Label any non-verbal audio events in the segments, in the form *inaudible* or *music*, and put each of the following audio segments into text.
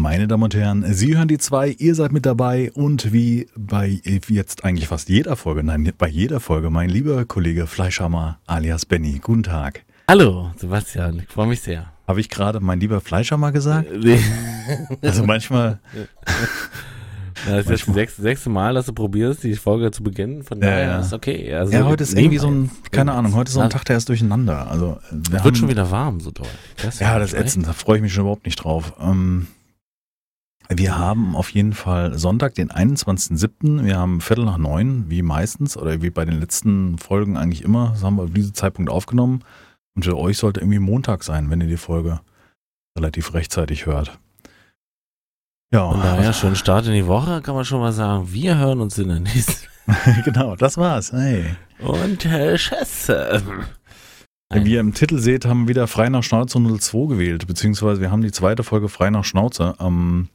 Meine Damen und Herren, Sie hören die zwei, ihr seid mit dabei und wie bei jetzt eigentlich fast jeder Folge, nein, bei jeder Folge, mein lieber Kollege Fleischhammer alias Benny. Guten Tag. Hallo, Sebastian, ich freue mich sehr. Habe ich gerade mein lieber Fleischhammer gesagt? Äh, Nee. *laughs* Also manchmal, *laughs* Das ist jetzt das sechste, sechste Mal, dass du probierst, die Folge zu beginnen. Von Ja, daher ja. ist okay. Also, ja, heute ist irgendwie so ein, keine Ahnung, heute ist so ein Ja, Tag, der ist durcheinander. Also, wir Es haben, wird schon wieder warm, so doll. Das Ja, das ist ätzend, da freue ich mich schon überhaupt nicht drauf. Ähm, wir haben auf jeden Fall Sonntag, den 21.07. Wir haben Viertel nach neun, wie meistens, oder wie bei den letzten Folgen eigentlich immer. Das haben wir auf diesen Zeitpunkt aufgenommen. Und für euch sollte irgendwie Montag sein, wenn ihr die Folge relativ rechtzeitig hört. Ja, Von daher, schönen Start in die Woche, kann man schon mal sagen. Wir hören uns in der nächsten. *laughs* genau, das war's. Hey. Und äh, Schätze. Wie ihr im Titel seht, haben wir wieder Frei nach Schnauze 02 gewählt, beziehungsweise wir haben die zweite Folge Frei nach Schnauze, ähm,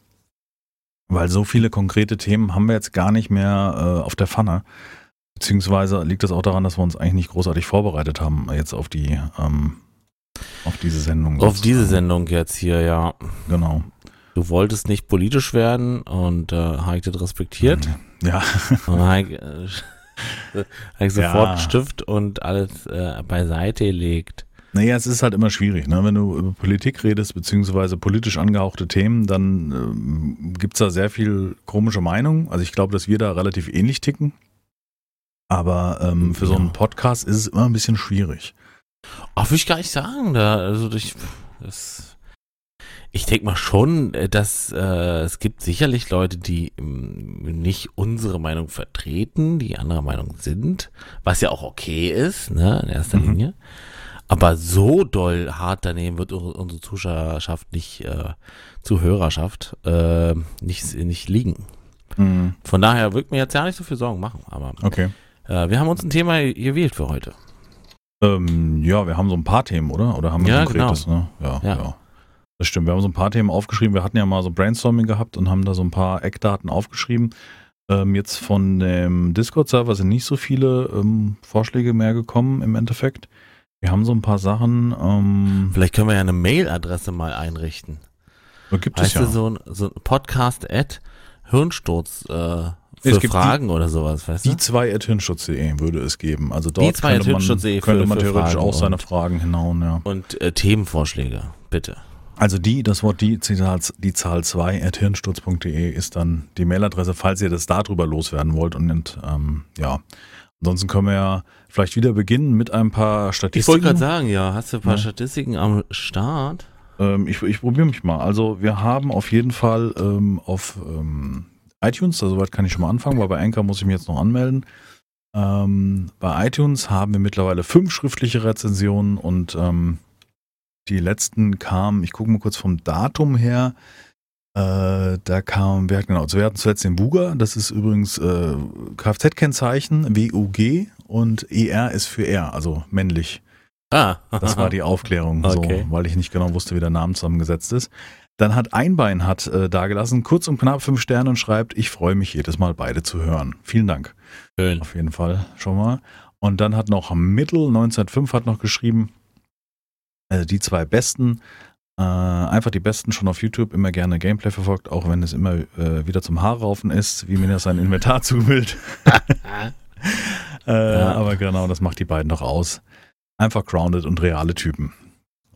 weil so viele konkrete Themen haben wir jetzt gar nicht mehr äh, auf der Pfanne. Beziehungsweise liegt das auch daran, dass wir uns eigentlich nicht großartig vorbereitet haben jetzt auf die ähm, auf diese Sendung. Auf diese sozusagen. Sendung jetzt hier, ja. Genau. Du wolltest nicht politisch werden und äh, Heik das respektiert. Ja, *laughs* Und Heik, äh, *laughs* Heik sofort Ja. Stift und alles äh, beiseite legt. Naja, es ist halt immer schwierig, ne? wenn du über Politik redest, beziehungsweise politisch angehauchte Themen, dann ähm, gibt's da sehr viel komische Meinung. Also ich glaube, dass wir da relativ ähnlich ticken. Aber ähm, für so einen Podcast ist es immer ein bisschen schwierig. Ach, will ich gar nicht sagen. Da, also ich, das, ich denke mal schon, äh, dass äh, es gibt sicherlich Leute, die ähm, nicht unsere Meinung vertreten, die anderer Meinung sind, was ja auch okay ist, ne, in erster Mhm. Linie. Aber so doll hart daneben wird unsere Zuschauerschaft nicht, äh, Zuhörerschaft, äh, nicht, nicht liegen. Mhm. Von daher wird mir jetzt ja nicht so viel Sorgen machen. Aber Okay. äh, wir haben uns ein Thema gewählt für heute. Ähm, ja, wir haben so ein paar Themen, oder? Oder haben wir Ja, konkretes, ne? Ja, ja, Ja. Das stimmt. Wir haben so ein paar Themen aufgeschrieben. Wir hatten ja mal so Brainstorming gehabt und haben da so ein paar Eckdaten aufgeschrieben. Ähm, jetzt von dem Discord-Server sind nicht so viele ähm, Vorschläge mehr gekommen im Endeffekt. Wir haben so ein paar Sachen. Ähm, Vielleicht können wir ja eine Mailadresse mal einrichten. gibt es Weißt ja. du, so ein, so ein Podcast at Hirnsturz äh, für Es Fragen oder sowas, weißt Die du? zwei at hirnschutz.de würde es geben. Also Die dort at könnte man, hirnschutz.de für- könnte man theoretisch Fragen auch seine Fragen hinhauen, ja. Und äh, Themenvorschläge, bitte. Also die, das Wort die, die Zahl, die Zahl 2 at hirnsturz.de ist dann die Mailadresse, falls ihr das darüber loswerden wollt. Und ähm, ja, ansonsten können wir ja vielleicht wieder beginnen mit ein paar Ich Statistiken. wollte gerade sagen, ja, hast du ein paar Ja. Statistiken am Start? Ähm, ich ich probiere mich mal. Also wir haben auf jeden Fall ähm, auf ähm, iTunes, also soweit kann ich schon mal anfangen, weil bei Anchor muss ich mich jetzt noch anmelden. Ähm, bei iTunes haben wir mittlerweile fünf schriftliche Rezensionen und ähm, die letzten kamen, ich gucke mal kurz vom Datum her, äh, da kam, wer, genau, also wir hatten zuletzt den Buga, das ist übrigens äh, Kfz-Kennzeichen, WUG und ER ist für R, also männlich. Ah, Das war die Aufklärung, Okay. so, weil ich nicht genau wusste, wie der Name zusammengesetzt ist. Dann hat Einbein hat äh, dagelassen, kurz und knapp fünf Sterne und schreibt, ich freue mich jedes Mal beide zu hören. Vielen Dank. Schön. Auf jeden Fall schon mal. Und dann hat noch Mittel 1905 hat noch geschrieben, äh, die zwei besten, äh, einfach die besten schon auf YouTube immer gerne Gameplay verfolgt, auch wenn es immer äh, wieder zum Haarraufen ist, wie mir das sein Inventar *laughs* zumüllt. *laughs* äh, Ja. Aber genau, das macht die beiden doch aus. Einfach grounded und reale Typen.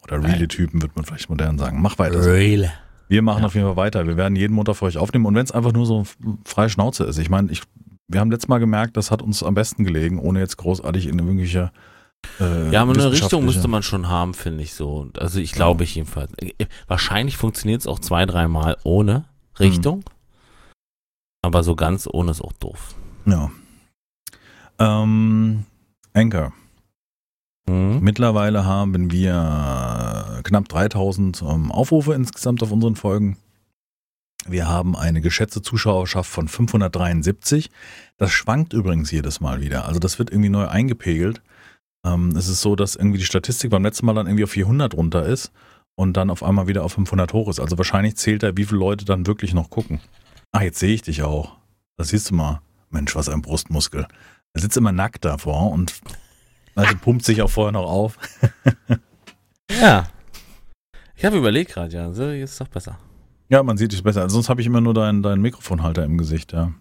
Oder reale. Typen, wird man vielleicht modern sagen. Mach weiter. so. Real. Wir machen Ja. auf jeden Fall weiter. Wir werden jeden Montag für euch aufnehmen. Und wenn es einfach nur so freie Schnauze ist. Ich meine, ich, wir haben letztes Mal gemerkt, das hat uns am besten gelegen, ohne jetzt großartig in irgendwelche. Äh, Ja, aber eine Richtung müsste man schon haben, finde ich so. Und Also ich glaube ich jedenfalls. Äh, Wahrscheinlich funktioniert es auch zwei, dreimal ohne Richtung. Aber so ganz ohne ist auch doof. Ja. Ähm, Anchor. Mhm. Mittlerweile haben wir knapp 3000 ähm, Aufrufe insgesamt auf unseren Folgen. Wir haben eine geschätzte Zuschauerschaft von 573. Das schwankt übrigens jedes Mal wieder. Also das wird irgendwie neu eingepegelt. Ähm, es ist so, dass irgendwie die Statistik beim letzten Mal dann irgendwie auf 400 runter ist und dann auf einmal wieder auf 500 hoch ist. Also wahrscheinlich zählt er, wie viele Leute dann wirklich noch gucken. Ah, jetzt sehe ich dich auch. Das siehst du mal. Mensch, was ein Brustmuskel. Er sitzt immer nackt davor und also pumpt sich auch vorher noch auf. *laughs* Ja. Ich habe überlegt gerade, ja, so jetzt ist doch besser. Ja, man sieht dich besser. Also sonst habe ich immer nur deinen dein Mikrofonhalter im Gesicht, ja.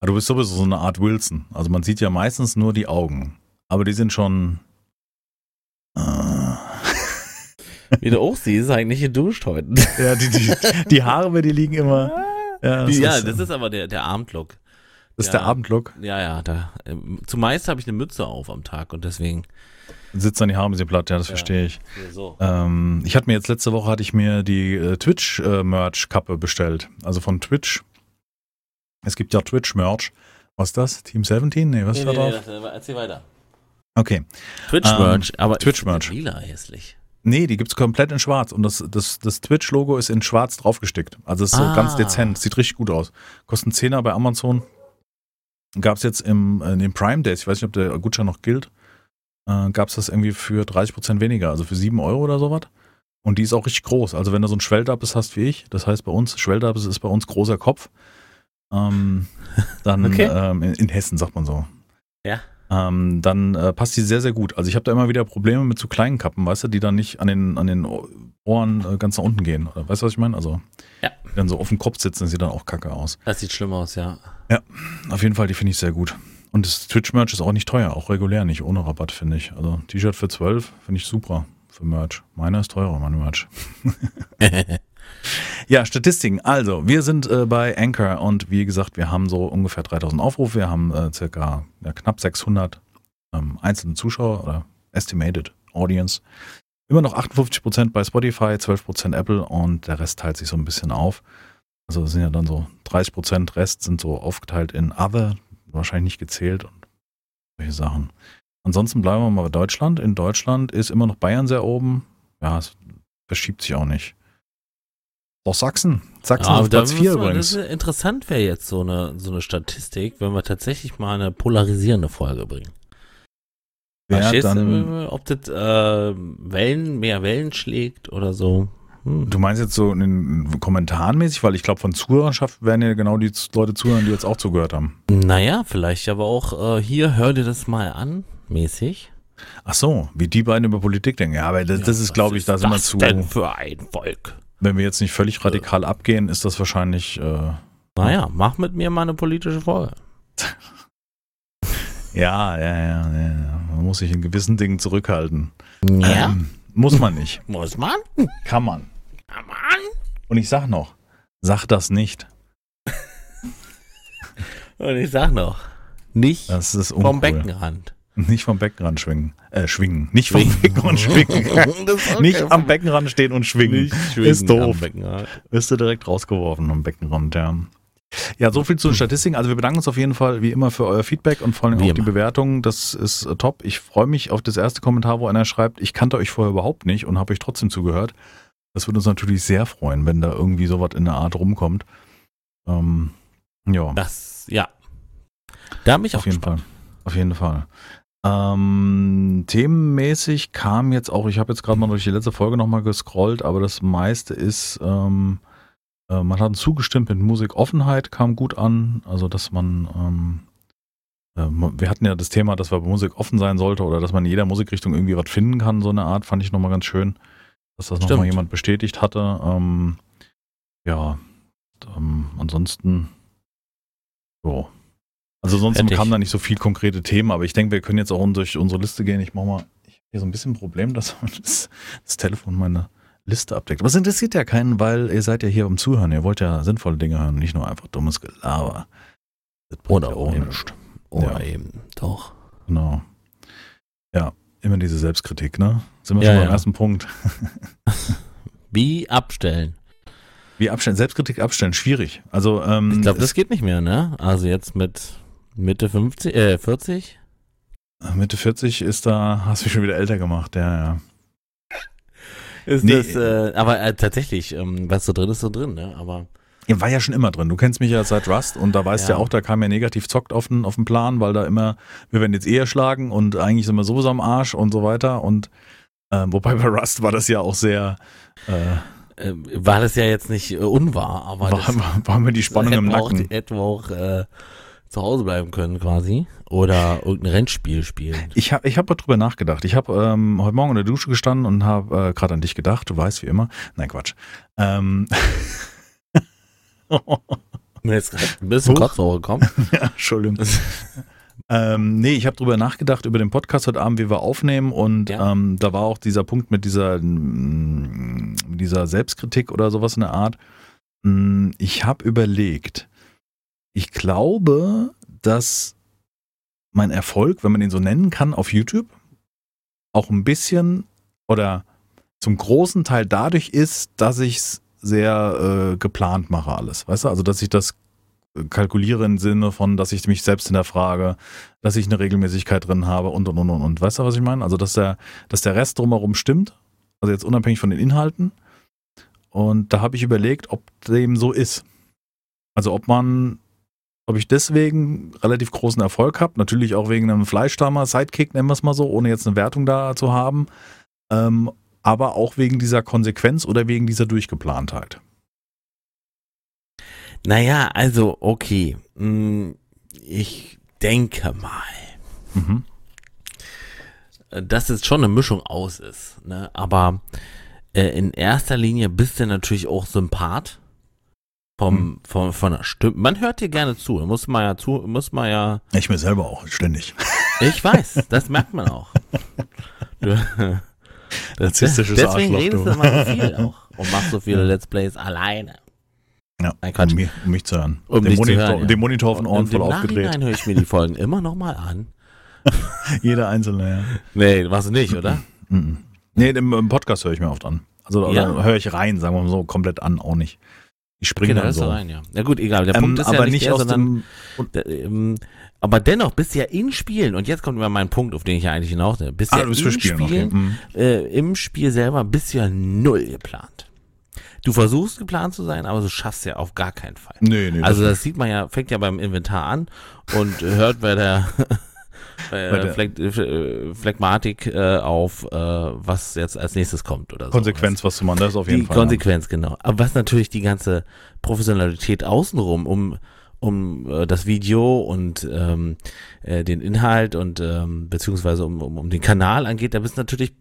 Aber du bist sowieso so eine Art Wilson. Also man sieht ja meistens nur die Augen. Aber die sind schon. Äh, *laughs* Wie du auch siehst, eigentlich geduscht heute. *laughs* ja, die, die, die Haare dir liegen immer. Ja, Das, ja, das ist aber der, der Abendlook. das ist ja. der Abendlook. Ja, ja, da. ähm, Zumeist habe ich eine Mütze auf am Tag und deswegen. Sitzt dann die Haare bisschen platt, ja, das verstehe ich. So. Ähm, ich hatte mir jetzt letzte Woche hatte ich mir die äh, Twitch-Merch-Kappe bestellt. Also von Twitch. Es gibt ja Twitch-Merch. Was ist das? Team 17? Nee, was Nee, ist da nee, drauf? nee, erzähl weiter. Okay. Twitch-Merch, aber Twitch-Merch. Lila hässlich. Nee, die gibt's komplett in schwarz. Und das, das, das Twitch-Logo ist in schwarz draufgestickt. Also es ist so Ah. ganz dezent. Sieht richtig gut aus. Kosten 10er bei Amazon. Gab's jetzt im, in den Prime Days, ich weiß nicht, ob der Gutschein noch gilt, äh, gab's das irgendwie für 30% weniger, also für 7 Euro oder sowas. Und die ist auch richtig groß. Also wenn du so einen Schwelldappes hast wie ich, das heißt bei uns, Schwelldappes ist bei uns großer Kopf, ähm, dann *laughs* Okay. ähm, in, in Hessen sagt man so. Ja. Ähm, dann äh, passt die sehr, sehr gut. Also ich habe da immer wieder Probleme mit zu kleinen Kappen, weißt du, die dann nicht an den, an den Ohren äh, ganz nach unten gehen. Oder, weißt du, was ich meine? Also Ja. die dann so auf dem Kopf sitzen, sieht dann auch kacke aus. Das sieht schlimm aus, ja. Auf jeden Fall, die finde ich sehr gut. Und das Twitch-Merch ist auch nicht teuer, auch regulär nicht, ohne Rabatt, finde ich. Also T-Shirt für 12 finde ich super für Merch. Meiner ist teurer, mein Merch. *laughs* *laughs* Ja, Statistiken. Also, wir sind äh, bei Anchor und wie gesagt, wir haben so ungefähr 3000 Aufrufe. Wir haben äh, circa ja, knapp 600 ähm, einzelne Zuschauer oder Estimated Audience. Immer noch 58% bei Spotify, 12% Apple und der Rest teilt sich so ein bisschen auf. Also sind ja dann so 30% Rest sind so aufgeteilt in Other, wahrscheinlich nicht gezählt und solche Sachen. Ansonsten bleiben wir mal bei Deutschland. In Deutschland ist immer noch Bayern sehr oben. Ja, es verschiebt sich auch nicht. Doch Sachsen. Sachsen Ja, auf Platz 4 müssen wir- übrigens. Das interessant wäre jetzt so eine, so eine Statistik, wenn wir tatsächlich mal eine polarisierende Folge bringen. Wer Verstehst dann, ob das äh, Wellen, mehr Wellen schlägt oder so? Hm. du meinst jetzt so in den Kommentaren mäßig, weil ich glaube, von Zuhörerschaft werden ja genau die Leute zuhören, die jetzt auch zugehört haben. Naja, vielleicht aber auch äh, hier, hör dir das mal an, mäßig. Ach so, wie die beiden über Politik denken. Ja, aber das, Ja, das ist, glaube ich, da sind wir zu. denn für ein Volk? Wenn wir jetzt nicht völlig radikal abgehen, ist das wahrscheinlich. Äh, Naja, mach mit mir mal eine politische Folge. *laughs* ja, ja, ja, ja, ja. Man muss sich in gewissen Dingen zurückhalten. Ja, Ähm, muss man nicht. *laughs* muss man. Kann man. Kann man. Und ich sag noch, sag das nicht. *laughs* Und ich sag noch, nicht Das ist uncool. vom Beckenrand. Nicht vom Beckenrand schwingen. Äh, schwingen. Nicht vom. Beckenrand schwingen. *laughs* Nicht am Beckenrand stehen und schwingen. Nicht schwingen Ist doof. Wirst du direkt rausgeworfen am Beckenrand, ja. Ja, so viel zu den Statistiken. Also wir bedanken uns auf jeden Fall wie immer für euer Feedback und vor allem auch die. Bewertungen. Das ist äh, top. Ich freue mich auf das erste Kommentar, wo einer schreibt, ich kannte euch vorher überhaupt nicht und habe euch trotzdem zugehört. Das würde uns natürlich sehr freuen, wenn da irgendwie sowas in der Art rumkommt. Ähm, ja, Das, ja. Da bin ich auch auf jeden gespannt. Fall. Auf jeden Fall. Ähm, themenmäßig kam jetzt auch, ich habe jetzt gerade mal durch die letzte Folge nochmal gescrollt, aber das meiste ist, ähm, äh, man hat zugestimmt mit Musikoffenheit, kam gut an. Also, dass man, ähm, äh, wir hatten ja das Thema, dass wir bei Musik offen sein sollte oder dass man in jeder Musikrichtung irgendwie was finden kann, so eine Art, fand ich nochmal ganz schön, dass das nochmal jemand bestätigt hatte. Ähm, ja, ähm, ansonsten, so. Also sonst Fertig. kamen da nicht so viel konkrete Themen, aber ich denke, wir können jetzt auch durch unsere Liste gehen. Ich mach mal, ich habe hier so ein bisschen ein Problem, *laughs* dass das, das Telefon meine Liste abdeckt. Aber es interessiert ja keinen, weil ihr seid ja hier um Zuhören. Ihr wollt ja sinnvolle Dinge hören, nicht nur einfach dummes Gelaber. Oder ja auch eben. nichts. Oder Ja. eben. Doch. Genau. Ja, immer diese Selbstkritik, ne? Sind wir Ja, schon beim ersten Punkt. *laughs* Wie abstellen? Wie abstellen, Selbstkritik abstellen, schwierig. Also, ähm, Ich glaube, das geht nicht mehr, ne? Also jetzt mit Mitte 50, äh, 40? Mitte 40 ist da, hast du mich schon wieder älter gemacht, ja, ja. *laughs* Ist Nee. das, äh, aber äh, tatsächlich, ähm, was so drin ist, so drin, ne? Aber Ja, war ja schon immer drin. Du kennst mich ja seit Rust und da weißt du Ja. ja auch, da kam ja negativ zockt auf den, auf den Plan, weil da immer, wir werden jetzt eher schlagen und eigentlich sind wir sowieso am Arsch und so weiter. Und äh, wobei bei Rust war das ja auch sehr, äh, äh, war das ja jetzt nicht äh, unwahr, aber war, das war, war mir die Spannung *laughs* im wir auch, Nacken. hätten wir auch äh, zu Hause bleiben können quasi. Oder irgendein Rennspiel spielen. Ich habe ich hab drüber nachgedacht. Ich habe ähm, heute Morgen in der Dusche gestanden und habe äh, gerade an dich gedacht. Du weißt wie immer. Nein, Quatsch. Ähm, *laughs* Mir ist ein bisschen Huch. Kotz hochgekommen. *laughs* ja, Entschuldigung. *laughs* ähm, nee, ich habe drüber nachgedacht, über den Podcast heute Abend, wie wir aufnehmen. Und Ja. ähm, da war auch dieser Punkt mit dieser, mm, dieser Selbstkritik oder sowas in der Art. Mm, Ich habe überlegt, ich glaube, dass mein Erfolg, wenn man ihn so nennen kann, auf YouTube auch ein bisschen oder zum großen Teil dadurch ist, dass ich es sehr äh, geplant mache alles. Weißt du, also dass ich das kalkuliere im Sinne von, dass ich mich selbst hinterfrage, dass ich eine Regelmäßigkeit drin habe und und und und. und. Weißt du, was ich meine? Also dass der, dass der Rest drumherum stimmt, also jetzt unabhängig von den Inhalten. Und da habe ich überlegt, ob dem so ist. Also ob man, ob ich deswegen relativ großen Erfolg habe, natürlich auch wegen einem Fleischstammer, Sidekick, nennen wir es mal so, ohne jetzt eine Wertung da zu haben, ähm, aber auch wegen dieser Konsequenz oder wegen dieser Durchgeplantheit. Naja, also, okay. Hm, Ich denke mal, Mhm. dass es schon eine Mischung aus ist. Ne? Aber äh, in erster Linie bist du natürlich auch Sympath. Vom, Hm. von, von der Stimme. Man hört dir gerne zu. Muss man ja zu, muss man ja. Ich mir selber auch, ständig. *laughs* Ich weiß, das merkt man auch. Du, *laughs* das, Narzisstisches deswegen Arschloch, redest du. immer so viel *laughs* auch und machst so viele Let's Plays alleine. Ja, Nein, um, mich, um mich zu hören. Um den, Monitor, hören, ja. den Monitor auf den Ohren voll aufgedreht. Nachhinein höre ich mir die Folgen immer nochmal an. Jeder einzelne, ja. Nee, warst du nicht, oder? Nee, im, im Podcast höre ich mir oft an. Also Ja. höre ich rein, sagen wir mal so, komplett an, auch nicht. Ich springe Okay, da dann so. rein, ja. Na gut, egal. Der Ähm, Punkt ist aber ja nicht, nicht der, aus sondern dem. Ähm, aber dennoch bist du ja in Spielen, und jetzt kommt immer mein Punkt, auf den ich ja eigentlich hinaus will. Bist Ah, ja du bist in für Spielen, okay. Spielen, Mhm. äh, im Spiel selber bist du ja null geplant. Du versuchst geplant zu sein, aber du schaffst ja auf gar keinen Fall. Nee, nee. Also das das sieht man ja, fängt ja beim Inventar an und hört bei der, der- Phleg äh, Phlegmatik äh, auf, äh, was jetzt als nächstes kommt oder so. Konsequenz, was du machst, das ist auf jeden die Fall. Konsequenz, genau. Aber was natürlich die ganze Professionalität außenrum, um, um äh, das Video und ähm, äh, den Inhalt und ähm, beziehungsweise um, um, um den Kanal angeht, da bist du natürlich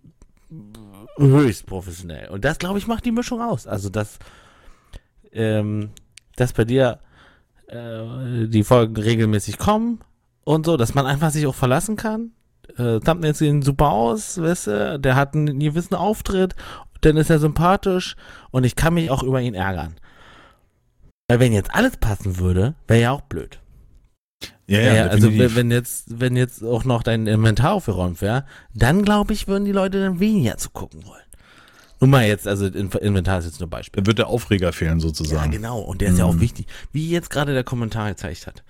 höchst professionell. Und das, glaube ich, macht die Mischung aus. Also, dass, ähm, dass bei dir äh, die Folgen regelmäßig kommen und so, dass man einfach sich auch verlassen kann. Äh, Thumbnails sehen super aus, weißt du, der hat einen gewissen Auftritt, dann ist er sympathisch und ich kann mich auch über ihn ärgern. Weil wenn jetzt alles passen würde, wäre ja auch blöd. Ja, ja, Ja, also definitiv. wenn jetzt, wenn jetzt auch noch dein Inventar aufgeräumt wäre, dann glaube ich, würden die Leute dann weniger zu gucken wollen. Nur mal jetzt, also In- Inventar ist jetzt nur ein Beispiel. Dann wird der Aufreger fehlen, Ja, sozusagen. genau. Und der ist ja auch Mhm. wichtig. Wie jetzt gerade der Kommentar gezeigt hat.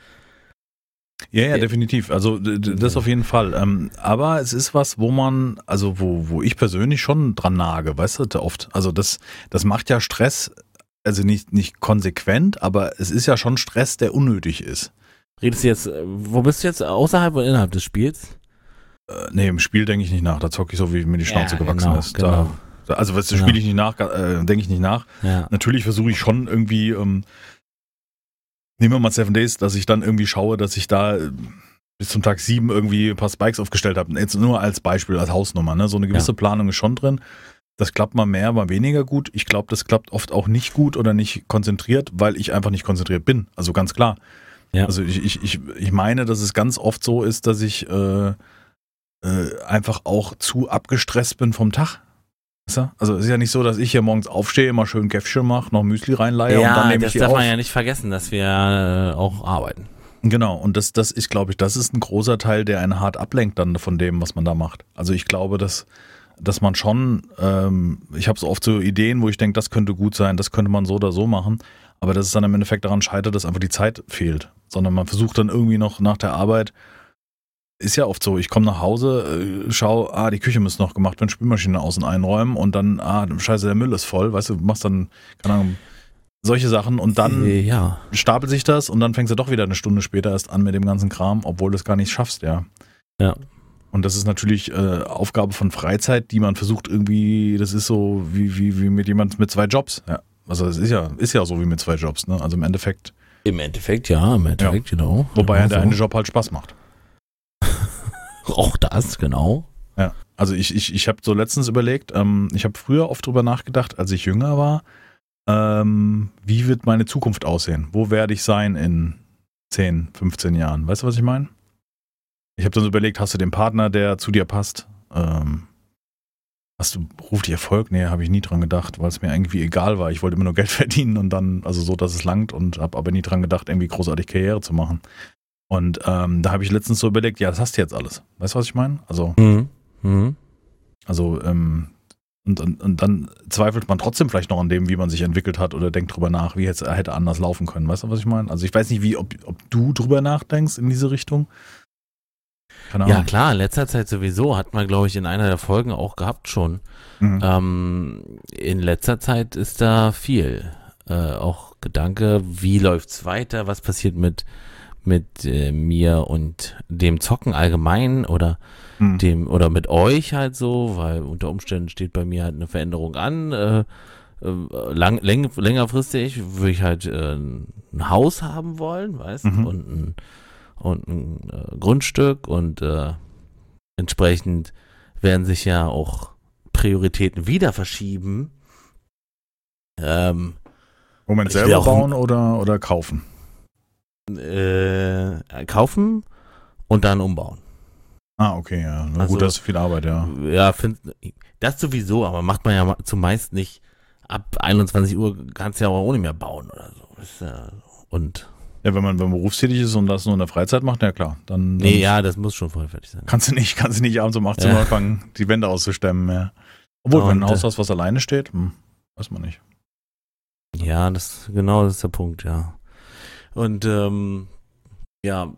Ja, ja, definitiv. Also das auf jeden Fall. Ähm, aber es ist was, wo man, also wo, wo ich persönlich schon dran nage, weißt du, oft. Also das, das macht ja Stress, also nicht, nicht konsequent, aber es ist ja schon Stress, der unnötig ist. Redest du jetzt, äh, wo bist du jetzt? Außerhalb oder innerhalb des Spiels? Äh, nee, im Spiel denke ich nicht nach. Da zocke ich so, wie mir die Schnauze Ja, gewachsen genau, ist. genau. Da, also was Genau. spiele ich nicht nach, äh, denke ich nicht nach. Ja. Natürlich versuche ich schon irgendwie, ähm, nehmen wir mal Seven Days, dass ich dann irgendwie schaue, dass ich da äh, bis zum Tag sieben irgendwie ein paar Spikes aufgestellt habe. Jetzt nur als Beispiel, als Hausnummer. Ne? So eine gewisse Planung ist schon drin. Das klappt mal mehr, mal weniger gut. Ich glaube, das klappt oft auch nicht gut oder nicht konzentriert, weil ich einfach nicht konzentriert bin. Also ganz klar. Ja. Also ich, ich, ich, ich meine, dass es ganz oft so ist, dass ich äh, äh, einfach auch zu abgestresst bin vom Tag. Also es ist ja nicht so, dass ich hier morgens aufstehe, mal schön Käffchen mache, noch Müsli reinleihe und dann Ja, nehme ich das die darf auf. man ja nicht vergessen, dass wir äh, auch arbeiten. Genau, und das, das ist, glaube ich, das ist ein großer Teil, der einen hart ablenkt dann von dem, was man da macht. Also ich glaube, dass, dass man schon, ähm, ich habe so oft so Ideen, wo ich denke, das könnte gut sein, das könnte man so oder so machen, aber dass es dann im Endeffekt daran scheitert, dass einfach die Zeit fehlt. Sondern man versucht dann irgendwie noch nach der Arbeit, ist ja oft so, ich komme nach Hause, äh, schau, ah, die Küche muss noch gemacht werden, Spülmaschine außen einräumen und dann, ah, scheiße, der Müll ist voll, weißt du, machst dann, keine Ahnung, solche Sachen und dann ja. stapelt sich das und dann fängst du doch wieder eine Stunde später erst an mit dem ganzen Kram, obwohl du es gar nicht schaffst, ja. Ja. Und das ist natürlich äh, Aufgabe von Freizeit, die man versucht irgendwie, das ist so wie, wie, wie mit jemand mit zwei Jobs, ja. Also es ist ja, ist ja so wie mit zwei Jobs, ne? Also im Endeffekt, Im Endeffekt, ja, im Endeffekt, genau. wobei ja, ja der so. eine Job halt Spaß macht. Auch das, genau. Ja. Also ich, ich, ich habe so letztens überlegt, ähm, ich habe früher oft drüber nachgedacht, als ich jünger war, ähm, wie wird meine Zukunft aussehen? Wo werde ich sein in 10, 15 Jahren? Weißt du, was ich meine? Ich habe dann so überlegt, hast du den Partner, der zu dir passt? Ähm, hast du beruflich Erfolg? Nee, habe ich nie dran gedacht, weil es mir irgendwie egal war. Ich wollte immer nur Geld *laughs* verdienen und dann, also so, dass es langt und habe aber nie dran gedacht, irgendwie großartig Karriere zu machen. Und ähm, da habe ich letztens so überlegt, ja, das hast du jetzt alles. Weißt du, was ich meine? Also, Mhm. Mhm. also ähm, und, und, und dann zweifelt man trotzdem vielleicht noch an dem, wie man sich entwickelt hat oder denkt drüber nach, wie es hätte anders laufen können. Weißt du, was ich meine? Also ich weiß nicht, wie, ob, ob du drüber nachdenkst in diese Richtung. Keine Ja, klar, in letzter Zeit sowieso, hat man, glaube ich, in einer der Folgen auch gehabt schon. Mhm. Ähm, in letzter Zeit ist da viel. Äh, auch Gedanke, wie läuft's weiter, was passiert mit, mit äh, mir und dem Zocken allgemein oder Mhm. dem oder mit euch halt so, weil unter Umständen steht bei mir halt eine Veränderung an. Äh, äh, lang, läng, längerfristig würde ich halt äh, ein Haus haben wollen, weißt du, Mhm. und ein, und ein äh, Grundstück und äh, entsprechend werden sich ja auch Prioritäten wieder verschieben. Ähm, Moment, selber bauen oder, oder kaufen? Äh, kaufen und dann umbauen. Ah, okay, ja. Na Also- gut, das ist viel Arbeit, ja. Ja, find, das sowieso, aber macht man ja zumeist nicht. Ab 21 Uhr kannst du ja auch ohne mehr bauen oder so. Ja, und Ja, wenn man, wenn man berufstätig ist und das nur in der Freizeit macht, ja klar. Dann, dann nee, ja, das muss schon voll fertig sein. kannst du nicht, kannst du nicht abends um 18 Uhr Ja. anfangen, die Wände auszustemmen, ja. Obwohl, wenn du ein Und, Haus äh, hast, was alleine steht, hm, weiß man nicht. Ja, das genau das ist der Punkt, ja. Und ähm, ja,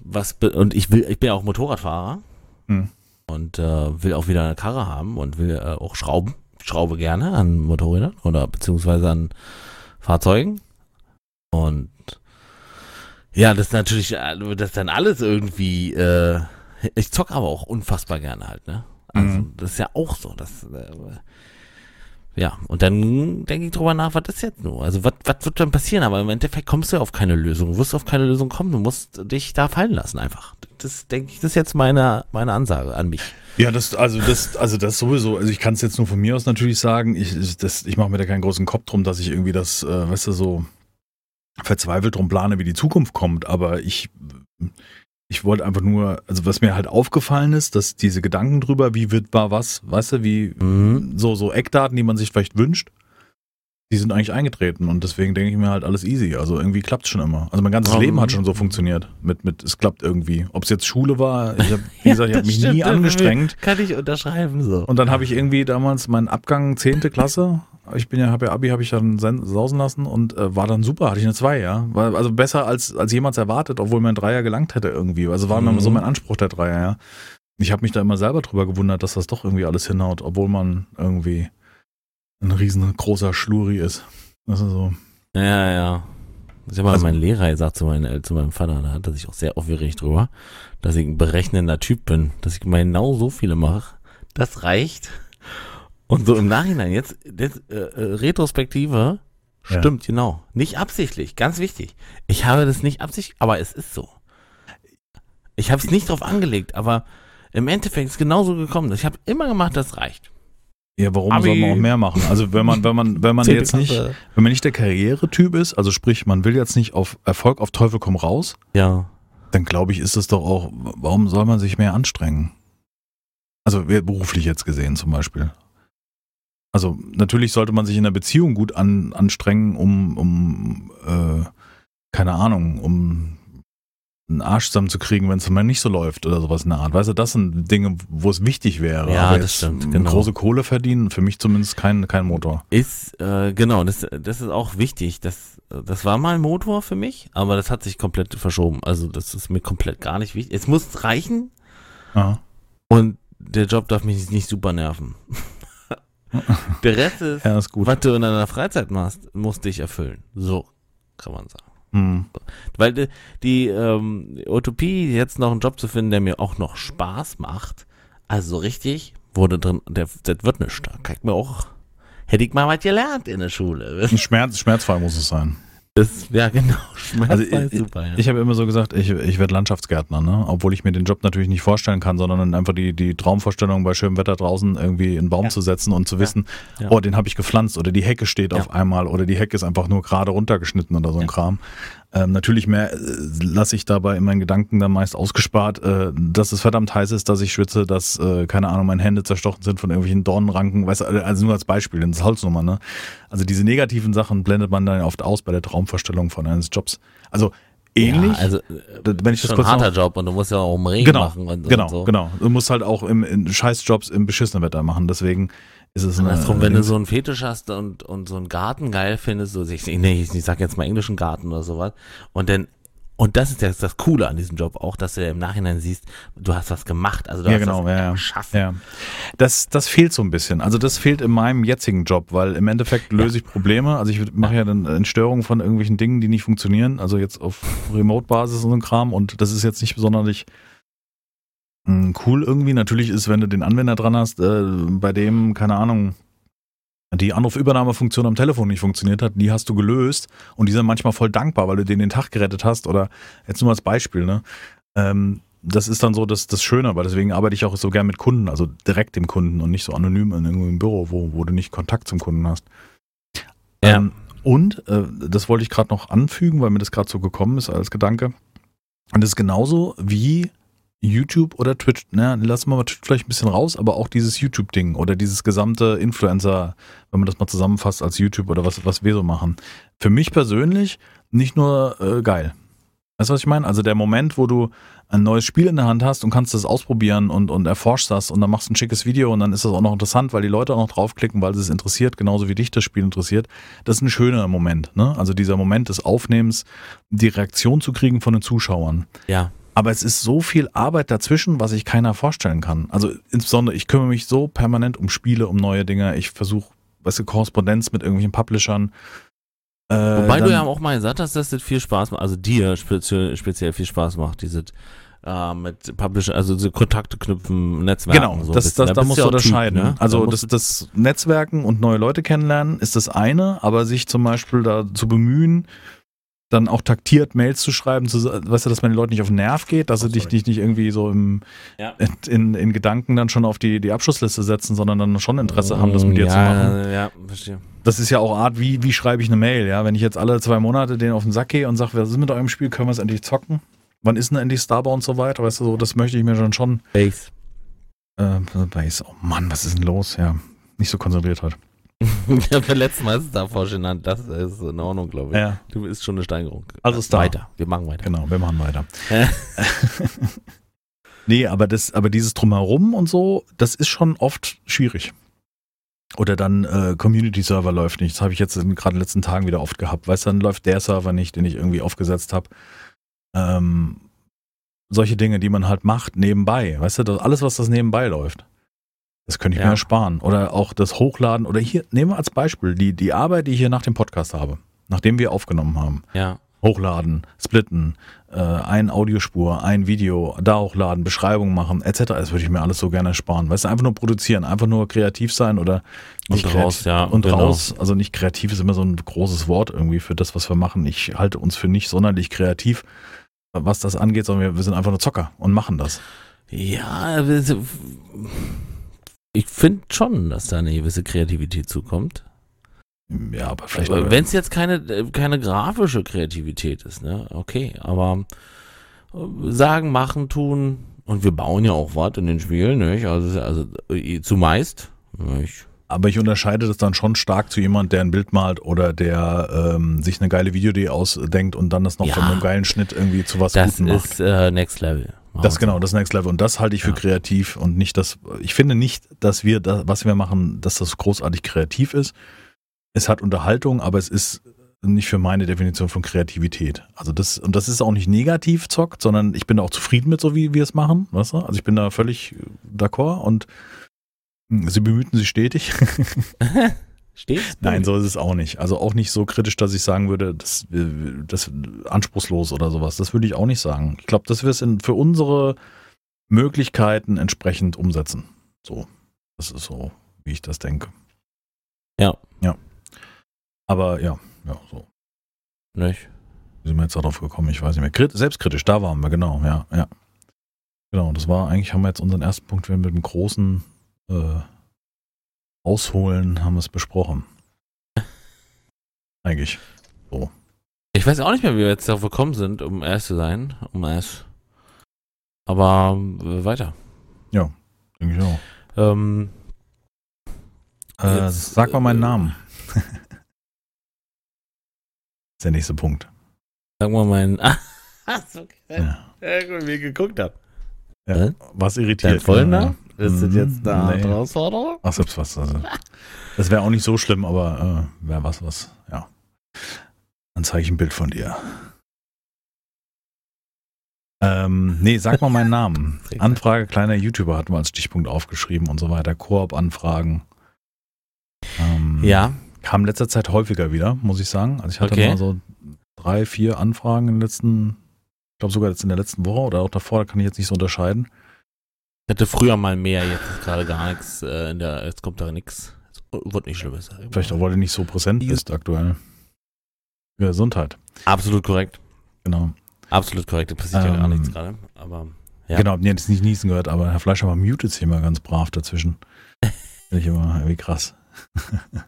was und ich will, ich bin ja auch Motorradfahrer Hm. und äh, will auch wieder eine Karre haben und will äh, auch schrauben. Schraube gerne an Motorrädern oder beziehungsweise an Fahrzeugen. Und ja, das ist natürlich, äh, das ist dann alles irgendwie, äh, ich zock aber auch unfassbar gerne halt, ne? Also, Mhm. das ist ja auch so, das, äh, ja, und dann denke ich drüber nach, was ist jetzt nur? Also, was, was wird dann passieren? Aber im Endeffekt kommst du auf keine Lösung. Du wirst auf keine Lösung kommen. Du musst dich da fallen lassen einfach. Das denke ich, das ist jetzt meine, meine Ansage an mich. Ja, das, also das, also das sowieso. Also ich kann es jetzt nur von mir aus natürlich sagen. Ich, ich, ich mache mir da keinen großen Kopf drum, dass ich irgendwie das, äh, weißt du, so verzweifelt drum plane, wie die Zukunft kommt. Aber ich, ich wollte einfach nur, also was mir halt aufgefallen ist, dass diese Gedanken drüber, wie wird mal was, weißt du, wie Mhm. so, so Eckdaten, die man sich vielleicht wünscht, die sind eigentlich eingetreten und deswegen denke ich mir halt alles easy. Also irgendwie klappt es schon immer. Also mein ganzes Mhm. Leben hat schon so funktioniert. Mit, mit, es klappt irgendwie. Ob es jetzt Schule war, ich habe, wie *laughs* gesagt, ich habe mich stimmt, nie angestrengt. Kann ich unterschreiben so. Und dann habe ich irgendwie damals meinen Abgang 10. Klasse. Ich bin ja, habe ja Abi, habe ich dann sen- sausen lassen und äh, war dann super, hatte ich eine 2, ja. War also besser als, als jemals erwartet, obwohl mir ein Dreier gelangt hätte irgendwie. Also war Mhm. immer so mein Anspruch, der Dreier, ja. Ich habe mich da immer selber drüber gewundert, dass das doch irgendwie alles hinhaut, obwohl man irgendwie ein riesengroßer Schluri ist. Das ist so. Ja, ja. Ich habe Also- mein Lehrer gesagt zu, meinen, äh, zu meinem Vater, da hat er sich auch sehr aufgeregt drüber, dass ich ein berechnender Typ bin, dass ich mal genau so viele mache. Das reicht. Und so im Nachhinein, jetzt, das, äh, äh, Retrospektive, Ja. stimmt, genau. Nicht absichtlich, ganz wichtig. Ich habe das nicht absichtlich, aber es ist so. Ich habe es nicht drauf angelegt, aber im Endeffekt ist es genauso gekommen. Ich habe immer gemacht, das reicht. Ja, warum Abi. soll man auch mehr machen? Also wenn man, wenn man, wenn man *laughs* jetzt nicht, wenn man nicht der Karrieretyp ist, also sprich, man will jetzt nicht auf Erfolg auf Teufel komm raus, Ja. dann glaube ich, ist es doch auch, warum soll man sich mehr anstrengen? Also beruflich jetzt gesehen zum Beispiel. Also natürlich sollte man sich in der Beziehung gut an, anstrengen, um, um äh, keine Ahnung, um einen Arsch zusammenzukriegen, wenn es mal nicht so läuft oder sowas in der Art. Weißt du, das sind Dinge, wo es wichtig wäre. Ja, Aber das stimmt, genau. Große Kohle verdienen, für mich zumindest kein, kein Motor. Ist, äh, genau, das, das ist auch wichtig. Das, das war mal ein Motor für mich, aber das hat sich komplett verschoben. Also das ist mir komplett gar nicht wichtig. Es muss reichen Ja. und der Job darf mich nicht super nerven. *laughs* der Rest ist, Ja, ist gut. was du in deiner Freizeit machst, muss dich erfüllen. So kann man sagen. Hm. Weil die, die ähm, Utopie, jetzt noch einen Job zu finden, der mir auch noch Spaß macht, also so richtig, wurde drin, der, das wird nicht. Da kann ich mir auch, hätte ich mal was gelernt in der Schule. Schmerz, schmerzfrei muss es sein. Das wäre genau *laughs* also ich, super, ja. ich habe immer so gesagt, ich, ich werde Landschaftsgärtner, ne? obwohl ich mir den Job natürlich nicht vorstellen kann, sondern einfach die, die Traumvorstellung bei schönem Wetter draußen irgendwie einen Baum ja. zu setzen und zu wissen, ja. oh, den habe ich gepflanzt oder die Hecke steht auf einmal oder die Hecke ist einfach nur gerade runtergeschnitten oder so ein Kram. Ähm, natürlich mehr äh, lasse ich dabei in meinen Gedanken dann meist ausgespart, äh, dass es verdammt heiß ist, dass ich schwitze, dass, äh, keine Ahnung, meine Hände zerstochen sind von irgendwelchen Dornenranken, weißt du, also nur als Beispiel, das ist Holznummer, ne? Also diese negativen Sachen blendet man dann oft aus bei der Traumvorstellung von eines Jobs. Also ähnlich. Ja, also wenn ich das kurz ein harter noch, Job und du musst ja auch im Regen genau, machen und, genau, und so. Genau, du musst halt auch im, in Scheißjobs im beschissenen Wetter machen. Deswegen ist es Andersrum, wenn du so einen Fetisch hast und, und so einen Garten geil findest, so ich, nee, ich, ich sag jetzt mal englischen Garten oder sowas, und dann und das ist jetzt das Coole an diesem Job auch, dass du im Nachhinein siehst, du hast was gemacht, also du ja, hast genau, was ja, geschafft. Ja. Das, das fehlt so ein bisschen. Also das fehlt in meinem jetzigen Job, weil im Endeffekt löse ich Probleme. Also ich mache ja dann Entstörungen von irgendwelchen Dingen, die nicht funktionieren. Also jetzt auf Remote-Basis und so ein Kram. Und das ist jetzt nicht besonders cool irgendwie. Natürlich ist, wenn du den Anwender dran hast, äh, bei dem, keine Ahnung, die Anrufübernahmefunktion am Telefon nicht funktioniert hat, die hast du gelöst und die sind manchmal voll dankbar, weil du denen den Tag gerettet hast oder jetzt nur als Beispiel, ne? Ähm, das ist dann so das, das Schöne, aber deswegen arbeite ich auch so gern mit Kunden, also direkt dem Kunden und nicht so anonym in irgendeinem Büro, wo, wo du nicht Kontakt zum Kunden hast. Ja. Ähm, und, äh, das wollte ich gerade noch anfügen, weil mir das gerade so gekommen ist als Gedanke. Und das ist genauso wie YouTube oder Twitch, ne, lassen wir mal Twitch vielleicht ein bisschen raus, aber auch dieses YouTube-Ding oder dieses gesamte Influencer, wenn man das mal zusammenfasst als YouTube oder was, was wir so machen. Für mich persönlich nicht nur äh, geil. Weißt du, was ich meine? Also der Moment, wo du ein neues Spiel in der Hand hast und kannst das ausprobieren und, und erforschst das und dann machst du ein schickes Video und dann ist das auch noch interessant, weil die Leute auch noch draufklicken, weil es interessiert, genauso wie dich das Spiel interessiert. Das ist ein schöner Moment, ne? Also dieser Moment des Aufnehmens, die Reaktion zu kriegen von den Zuschauern. Ja. Aber es ist so viel Arbeit dazwischen, was sich keiner vorstellen kann. Also insbesondere, ich kümmere mich so permanent um Spiele, um neue Dinge. Ich versuche, weißt du, Korrespondenz mit irgendwelchen Publishern. Äh, Wobei du ja auch mal gesagt hast, dass das viel Spaß macht, also dir speziell, speziell viel Spaß macht, diese äh, mit Publisher, also so Kontakte knüpfen, Netzwerken. Genau, so das, das, da, da musst du unterscheiden. Typ, ne? Also da das, das Netzwerken und neue Leute kennenlernen ist das eine, aber sich zum Beispiel da zu bemühen, dann auch taktiert Mails zu schreiben, zu, weißt du, dass man den Leuten nicht auf den Nerv geht, dass oh, sie dich, dich, nicht irgendwie so im, ja. in, in, Gedanken dann schon auf die, die Abschlussliste setzen, sondern dann schon Interesse haben, das mit dir ja, zu machen. Ja, verstehe. Das ist ja auch Art, wie, wie schreibe ich eine Mail, ja? Wenn ich jetzt alle zwei Monate den auf den Sack gehe und sage, was ist mit eurem Spiel, können wir es endlich zocken? Wann ist denn endlich Starbound und so weiter? Weißt du, so, das möchte ich mir schon schon. Base. Äh, Base, oh Mann, was ist denn los? Ja, nicht so konzentriert halt. *laughs* ich habe letztes Mal davor genannt. Das ist in Ordnung, glaube ich. Ja. Du bist schon eine Steigerung. Also da. Weiter. Wir machen weiter. Genau, wir machen weiter. *laughs* nee, aber das, aber dieses Drumherum und so, das ist schon oft schwierig. Oder dann äh, Community-Server läuft nicht. Das habe ich jetzt gerade in den letzten Tagen wieder oft gehabt. Weißt du, dann läuft der Server nicht, den ich irgendwie aufgesetzt habe. Ähm, solche Dinge, die man halt macht nebenbei. Weißt du, das, alles, was das nebenbei läuft. Das könnte ich ja. mir ersparen. Oder auch das Hochladen. Oder hier, nehmen wir als Beispiel die, die Arbeit, die ich hier nach dem Podcast habe, nachdem wir aufgenommen haben. Ja. Hochladen, splitten, äh, ein Audiospur, ein Video, da hochladen, Beschreibung machen, etc. Das würde ich mir alles so gerne ersparen. Weißt du, einfach nur produzieren, einfach nur kreativ sein oder nicht und raus, ja. Und genau. raus. Also nicht kreativ ist immer so ein großes Wort irgendwie für das, was wir machen. Ich halte uns für nicht sonderlich kreativ, was das angeht, sondern wir, wir sind einfach nur Zocker und machen das. Ja, ich finde schon, dass da eine gewisse Kreativität zukommt. Ja, aber vielleicht. Wenn es jetzt keine, keine grafische Kreativität ist, ne? Okay, aber äh, sagen, machen, tun. Und wir bauen ja auch was in den Spielen, nicht? Also, also äh, zumeist. Nicht? Aber ich unterscheide das dann schon stark zu jemand, der ein Bild malt oder der ähm, sich eine geile Videoidee ausdenkt und dann das noch ja, von einem geilen Schnitt irgendwie zu was Guten macht. Das ist äh, Next Level. Das genau, das Next Level. Und das halte ich für ja. kreativ und nicht das, ich finde nicht, dass wir das, was wir machen, dass das großartig kreativ ist. Es hat Unterhaltung, aber es ist nicht für meine Definition von Kreativität. Also das, und das ist auch nicht negativ zockt, sondern ich bin auch zufrieden mit, so wie wir es machen, weißt du? Also ich bin da völlig d'accord und sie bemühten sich stetig. *laughs* *laughs* Stehst Nein, so ist es auch nicht. Also auch nicht so kritisch, dass ich sagen würde, das, das anspruchslos oder sowas. Das würde ich auch nicht sagen. Ich glaube, dass wir es in, für unsere Möglichkeiten entsprechend umsetzen. So. Das ist so, wie ich das denke. Ja. Ja. Aber ja, ja, so. Nicht? Wie sind wir jetzt darauf gekommen? Ich weiß nicht mehr. Krit selbstkritisch, da waren wir, genau, ja, ja. Genau, das war eigentlich, haben wir jetzt unseren ersten Punkt mit dem großen äh, Ausholen, haben wir es besprochen. eigentlich. So. Ich weiß auch nicht mehr, wie wir jetzt darauf gekommen sind, um erst zu sein, um erst. Aber äh, weiter. Denke ich auch. Ähm, Äh, Jetzt, sag mal meinen äh, Namen. das *laughs* ist der nächste Punkt. sag mal meinen. *laughs* Ah, so, okay. Ja. Ja, gut, wie ich geguckt habe. Ja. Was irritiert? Dein vollen Ja. Namen? Ist das Mhm, jetzt eine nee. Herausforderung? Ach, selbst was. Also, das wäre auch nicht so schlimm, aber äh, wäre was, was, ja. Dann zeige ich ein Bild von dir. Ähm, nee, sag mal meinen Namen. *laughs* Anfrage kleiner YouTuber hatten wir als Stichpunkt aufgeschrieben und so weiter. Koop-Anfragen. Ähm, Ja, Kam in letzter Zeit häufiger wieder, muss ich sagen. Also ich hatte Okay. mal so drei, vier Anfragen in den letzten, ich glaube sogar jetzt in der letzten Woche oder auch davor, da kann ich jetzt nicht so unterscheiden. Ich hatte früher mal mehr, jetzt ist gerade gar nichts. Äh, in der, jetzt kommt da nichts. Wird nicht schlimmer sein. Vielleicht auch, weil du nicht so präsent bist aktuell. Für Gesundheit. Absolut korrekt. Genau. Absolut korrekt. Da passiert ja gar Ähm, nichts gerade. Aber Ja. Genau, hab jetzt nicht niesen gehört, aber Herr Fleischer mutet sich immer ganz brav dazwischen. *laughs* Finde ich immer irgendwie krass. *laughs*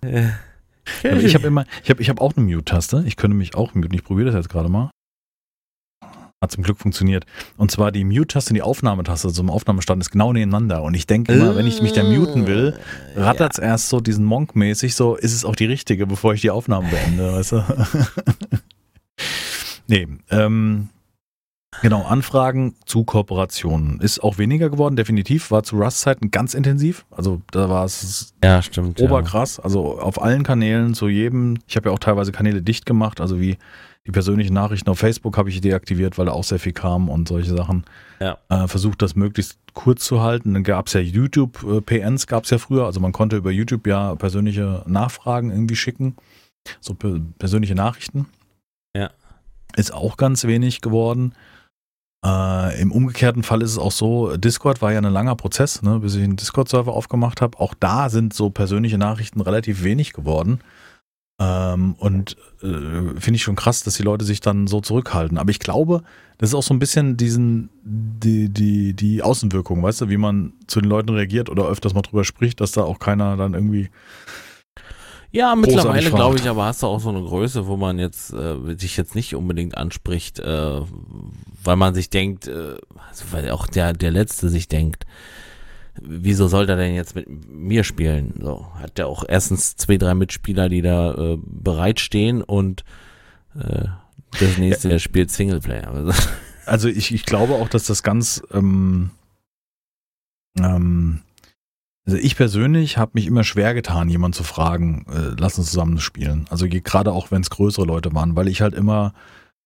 Ich habe immer, ich habe ich hab auch eine Mute-Taste. Ich könnte mich auch muten. Ich probiere das jetzt gerade mal. Hat zum Glück funktioniert. Und zwar die Mute-Taste und die Aufnahmetaste zum Aufnahmestand ist genau nebeneinander. Und ich denke immer, wenn ich mich da muten will, rattert's erst so diesen Monk-mäßig, so ist es auch die richtige, bevor ich die Aufnahme beende, weißt du? *laughs* nee, ähm, genau, Anfragen zu Kooperationen. Ist auch weniger geworden, definitiv. War zu Rust-Zeiten ganz intensiv. Also da war es Ja, ja stimmt. oberkrass. Also auf allen Kanälen, zu jedem. Ich habe ja auch teilweise Kanäle dicht gemacht, also wie die persönlichen Nachrichten auf Facebook habe ich deaktiviert, weil da auch sehr viel kam und solche Sachen. Ja. Äh, versucht das möglichst kurz zu halten. Dann gab es ja YouTube-PNs, gab es ja früher. Also man konnte über YouTube ja persönliche Nachfragen irgendwie schicken. So per persönliche Nachrichten. Ja. Ist auch ganz wenig geworden. Äh, Im umgekehrten Fall ist es auch so, Discord war ja ein langer Prozess, ne, bis ich einen Discord-Server aufgemacht habe. Auch da sind so persönliche Nachrichten relativ wenig geworden. Ähm, und äh, finde ich schon krass, dass die Leute sich dann so zurückhalten. Aber ich glaube, das ist auch so ein bisschen diesen, die, die, die Außenwirkung, weißt du, wie man zu den Leuten reagiert oder öfters mal drüber spricht, dass da auch keiner dann irgendwie. Ja, mittlerweile glaube ich, aber hast du auch so eine Größe, wo man jetzt äh, sich jetzt nicht unbedingt anspricht, äh, weil man sich denkt, äh, also weil auch der der letzte sich denkt, wieso soll der denn jetzt mit mir spielen? So hat der auch erstens zwei drei Mitspieler, die da äh, bereitstehen und äh, das nächste der spielt Singleplayer. *laughs* Also, ich, ich glaube auch, dass das ganz. Ähm, ähm, also ich persönlich habe mich immer schwer getan, jemanden zu fragen, äh, lass uns zusammen spielen. Also gerade auch, wenn es größere Leute waren, weil ich halt immer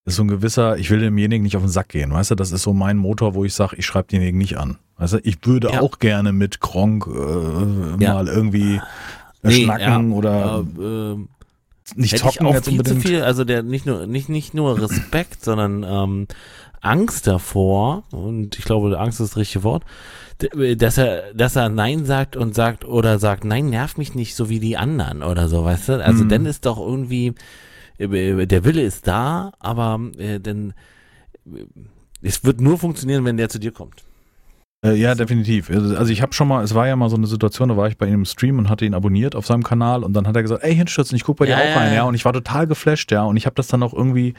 ist so ein gewisser, ich will demjenigen nicht auf den Sack gehen, weißt du, das ist so mein Motor, wo ich sage, ich schreibe denjenigen nicht an. Weißt du, ich würde Ja. auch gerne mit Gronk äh, Ja. mal irgendwie Nee, schnacken ja, oder äh, nicht zocken jetzt unbedingt. viel, also der nicht nur nicht nicht nur Respekt, sondern ähm, Angst davor und ich glaube Angst ist das richtige Wort, d- dass er dass er nein sagt und sagt oder sagt nein nerv mich nicht so wie die anderen oder so, weißt du? Also Mhm. dann ist doch irgendwie äh, der Wille ist da, aber äh, denn äh, es wird nur funktionieren, wenn der zu dir kommt. Äh, ja, definitiv. Also ich habe schon mal, es war ja mal so eine Situation, da war ich bei ihm im Stream und hatte ihn abonniert auf seinem Kanal und dann hat er gesagt, ey, hinstürzen, ich guck bei dir Ja, auch rein, ja. ja. Und ich war total geflasht, ja. Und ich habe das dann auch irgendwie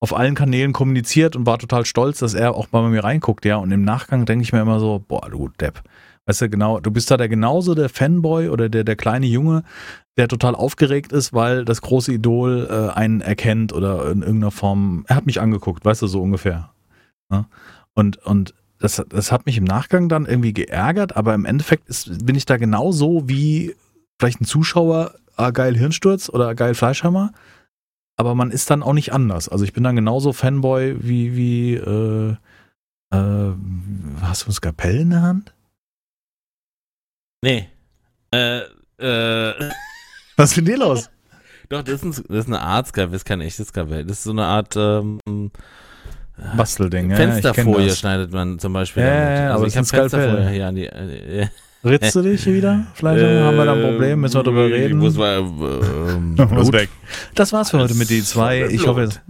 auf allen Kanälen kommuniziert und war total stolz, dass er auch mal bei mir reinguckt, ja. Und im Nachgang denke ich mir immer so, boah, du Depp. Weißt du, genau, du bist da der genauso der Fanboy oder der, der kleine Junge, der total aufgeregt ist, weil das große Idol äh, einen erkennt oder in irgendeiner Form, er hat mich angeguckt, weißt du, so ungefähr. Ja? Und, und das, das hat mich im Nachgang dann irgendwie geärgert, aber im Endeffekt ist, bin ich da genauso wie vielleicht ein Zuschauer, ah, geil Hirnsturz oder geil Fleischhammer, aber man ist dann auch nicht anders. Also ich bin dann genauso Fanboy wie, wie, äh, äh, hast du ein Skapell in der Hand? Nee. Äh, äh, Was ist denn dir los? *laughs* doch, das ist, ein, das ist eine Art Skavell, das ist kein echtes Skavell. Das ist so eine Art ähm, Bastelding, ja, ja, Fensterfolie das. schneidet man zum Beispiel. Ja, ja, ja, also aber ich habe. Fensterfolie hier an die. Äh, Ritzt du dich wieder? Vielleicht haben wir da ein Problem, müssen wir drüber reden. Muss mal, *laughs* ähm, Muss Blut. weg. Das war's für heute mit D2. Ich hoffe, es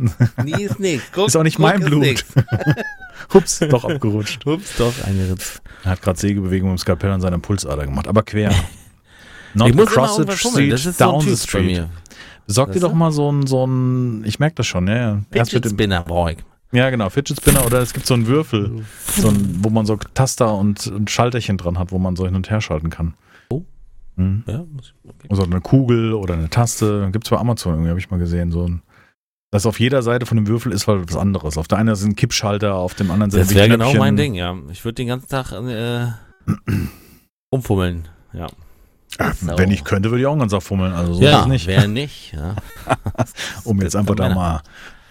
Nie ist nix. *laughs* Guck, ist auch nicht guck, mein Blut. *laughs* Hups, doch abgerutscht. Ups, doch, eingeritzt. Er hat gerade Sägebewegungen im Skalpell an seiner Pulsader gemacht, aber quer. Not ich muss immer across the irgendwas fummeln. Das street, ist so ein down the street. mir. Besorg dir doch mal so ein, so ein, ich merke das schon, ja, Fidget Spinner brauche ich. Ja, genau, Fidget Spinner oder es gibt so einen Würfel, so ein, wo man so Taster und, und Schalterchen dran hat, wo man so hin und her schalten kann. Oh. Mhm. Ja, muss ich, okay. Also eine Kugel oder eine Taste. Gibt es bei Amazon irgendwie, habe ich mal gesehen. So ein, das auf jeder Seite von dem Würfel ist halt was anderes. Auf der einen sind Kippschalter, auf dem anderen sind Das wäre genau mein Ding, ja. Ich würde den ganzen Tag äh, umfummeln. Ja. Äh, So. Wenn ich könnte, würde ich auch einen ganzen Tag fummeln. Also so ja, es nicht. wer nicht. Ja. *laughs* Um jetzt einfach da mal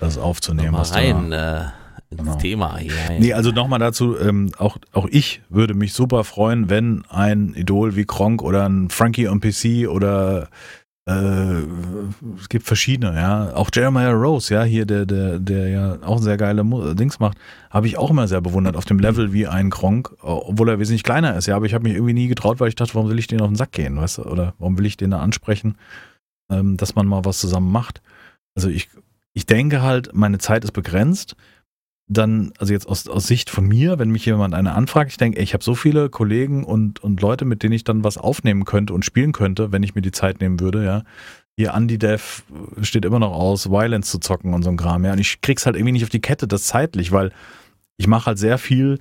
das aufzunehmen. mal was da- rein äh, ins Genau. Thema hier. rein. Nee, also nochmal dazu, ähm, auch, auch ich würde mich super freuen, wenn ein Idol wie Kronk oder ein Frankie on PC oder äh, es gibt verschiedene, ja. Auch Jeremiah Rose, ja, hier, der, der, der ja auch sehr geile Dings macht, habe ich auch immer sehr bewundert auf dem Level wie ein Kronk, obwohl er wesentlich kleiner ist, ja, aber ich habe mich irgendwie nie getraut, weil ich dachte, warum will ich den auf den Sack gehen, weißt du, oder warum will ich den da ansprechen, ähm, dass man mal was zusammen macht. Also ich, ich denke halt, meine Zeit ist begrenzt dann, also jetzt aus, aus Sicht von mir, wenn mich jemand eine anfragt, ich denke, ey, ich habe so viele Kollegen und, und Leute, mit denen ich dann was aufnehmen könnte und spielen könnte, wenn ich mir die Zeit nehmen würde, ja. Hier Anti-Dev steht immer noch aus, Violence zu zocken und so ein Kram, ja. Und ich krieg's halt irgendwie nicht auf die Kette, das zeitlich, weil ich mache halt sehr viel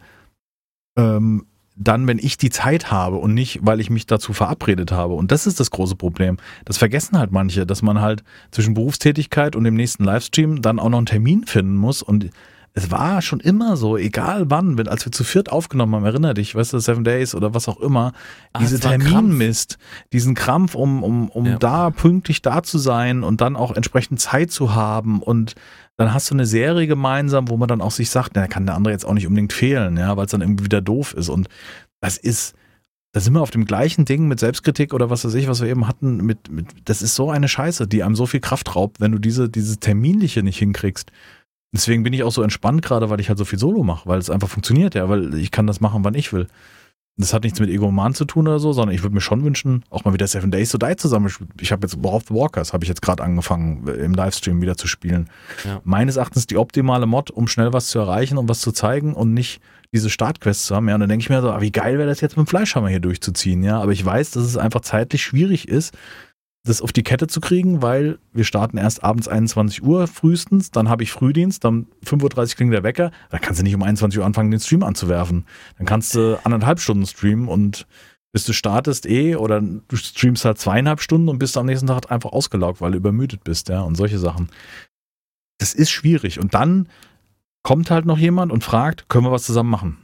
ähm, dann, wenn ich die Zeit habe und nicht, weil ich mich dazu verabredet habe. Und das ist das große Problem. Das vergessen halt manche, dass man halt zwischen Berufstätigkeit und dem nächsten Livestream dann auch noch einen Termin finden muss. Und es war schon immer so, egal wann, wenn, als wir zu viert aufgenommen haben, erinner dich, weißt du, Seven Days oder was auch immer, Ah, diese Terminmist, diesen Krampf, um, um, um Ja. da pünktlich da zu sein und dann auch entsprechend Zeit zu haben und dann hast du eine Serie gemeinsam, wo man dann auch sich sagt, na, kann der andere jetzt auch nicht unbedingt fehlen, ja, weil es dann irgendwie wieder doof ist und das ist, da sind wir auf dem gleichen Ding mit Selbstkritik oder was weiß ich, was wir eben hatten, mit, mit, das ist so eine Scheiße, die einem so viel Kraft raubt, wenn du diese, diese Terminliche nicht hinkriegst. Deswegen bin ich auch so entspannt gerade, weil ich halt so viel Solo mache, weil es einfach funktioniert, ja, weil ich kann das machen, wann ich will. Das hat nichts mit Egoman zu tun oder so, sondern ich würde mir schon wünschen, auch mal wieder Seven Days to Die zusammen. Ich habe jetzt War of the Walkers, habe ich jetzt gerade angefangen, im Livestream wieder zu spielen. Ja. Meines Erachtens die optimale Mod, um schnell was zu erreichen und was zu zeigen und nicht diese Startquests zu haben. Ja, und dann denke ich mir so, ah, wie geil wäre das jetzt mit dem Fleischhammer hier durchzuziehen, ja. Aber ich weiß, dass es einfach zeitlich schwierig ist, das auf die Kette zu kriegen, weil wir starten erst abends 21 Uhr frühestens, dann habe ich Frühdienst, dann 5.30 Uhr klingt der Wecker, dann kannst du nicht um 21 Uhr anfangen, den Stream anzuwerfen. Dann kannst du anderthalb Stunden streamen und bis du startest eh oder du streamst halt zweieinhalb Stunden und bist am nächsten Tag einfach ausgelaugt, weil du übermüdet bist, ja, und solche Sachen. Das ist schwierig. Und dann kommt halt noch jemand und fragt, können wir was zusammen machen?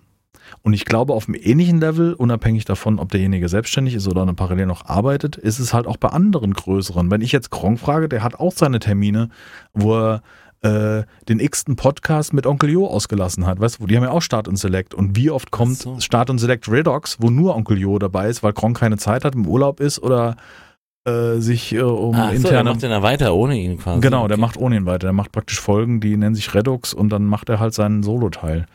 Und ich glaube, auf einem ähnlichen Level, unabhängig davon, ob derjenige selbstständig ist oder parallel noch arbeitet, ist es halt auch bei anderen größeren. Wenn ich jetzt Kronk frage, der hat auch seine Termine, wo er äh, den x-ten Podcast mit Onkel Jo ausgelassen hat. Weißt du, die haben ja auch Start und Select. Und wie oft kommt so. Start und Select Redox, wo nur Onkel Jo dabei ist, weil Kronk keine Zeit hat, im Urlaub ist oder äh, sich äh, um Ach so, der interne macht den da weiter ohne ihn quasi. Genau, der Okay. macht ohne ihn weiter. Der macht praktisch Folgen, die nennen sich Redux und dann macht er halt seinen Solo-Teil.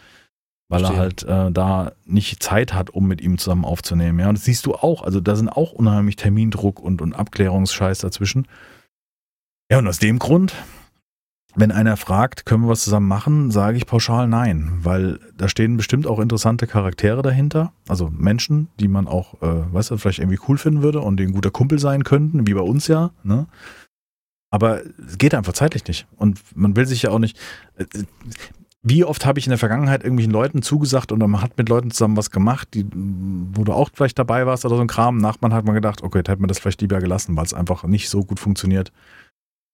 Weil er halt äh, da nicht Zeit hat, um mit ihm zusammen aufzunehmen. Ja, und das siehst du auch. Also da sind auch unheimlich Termindruck und, und Abklärungsscheiß dazwischen. Ja, und aus dem Grund, wenn einer fragt, können wir was zusammen machen, sage ich pauschal nein. Weil da stehen bestimmt auch interessante Charaktere dahinter. Also Menschen, die man auch, äh, weißt du, vielleicht irgendwie cool finden würde und die ein guter Kumpel sein könnten, wie bei uns ja. Ne? Aber es geht einfach zeitlich nicht. Und man will sich ja auch nicht. Wie oft habe ich in der Vergangenheit irgendwelchen Leuten zugesagt oder man hat mit Leuten zusammen was gemacht, die, wo du auch vielleicht dabei warst oder so ein Kram. Nachmann hat man gedacht, okay, hätte man das vielleicht lieber gelassen, weil es einfach nicht so gut funktioniert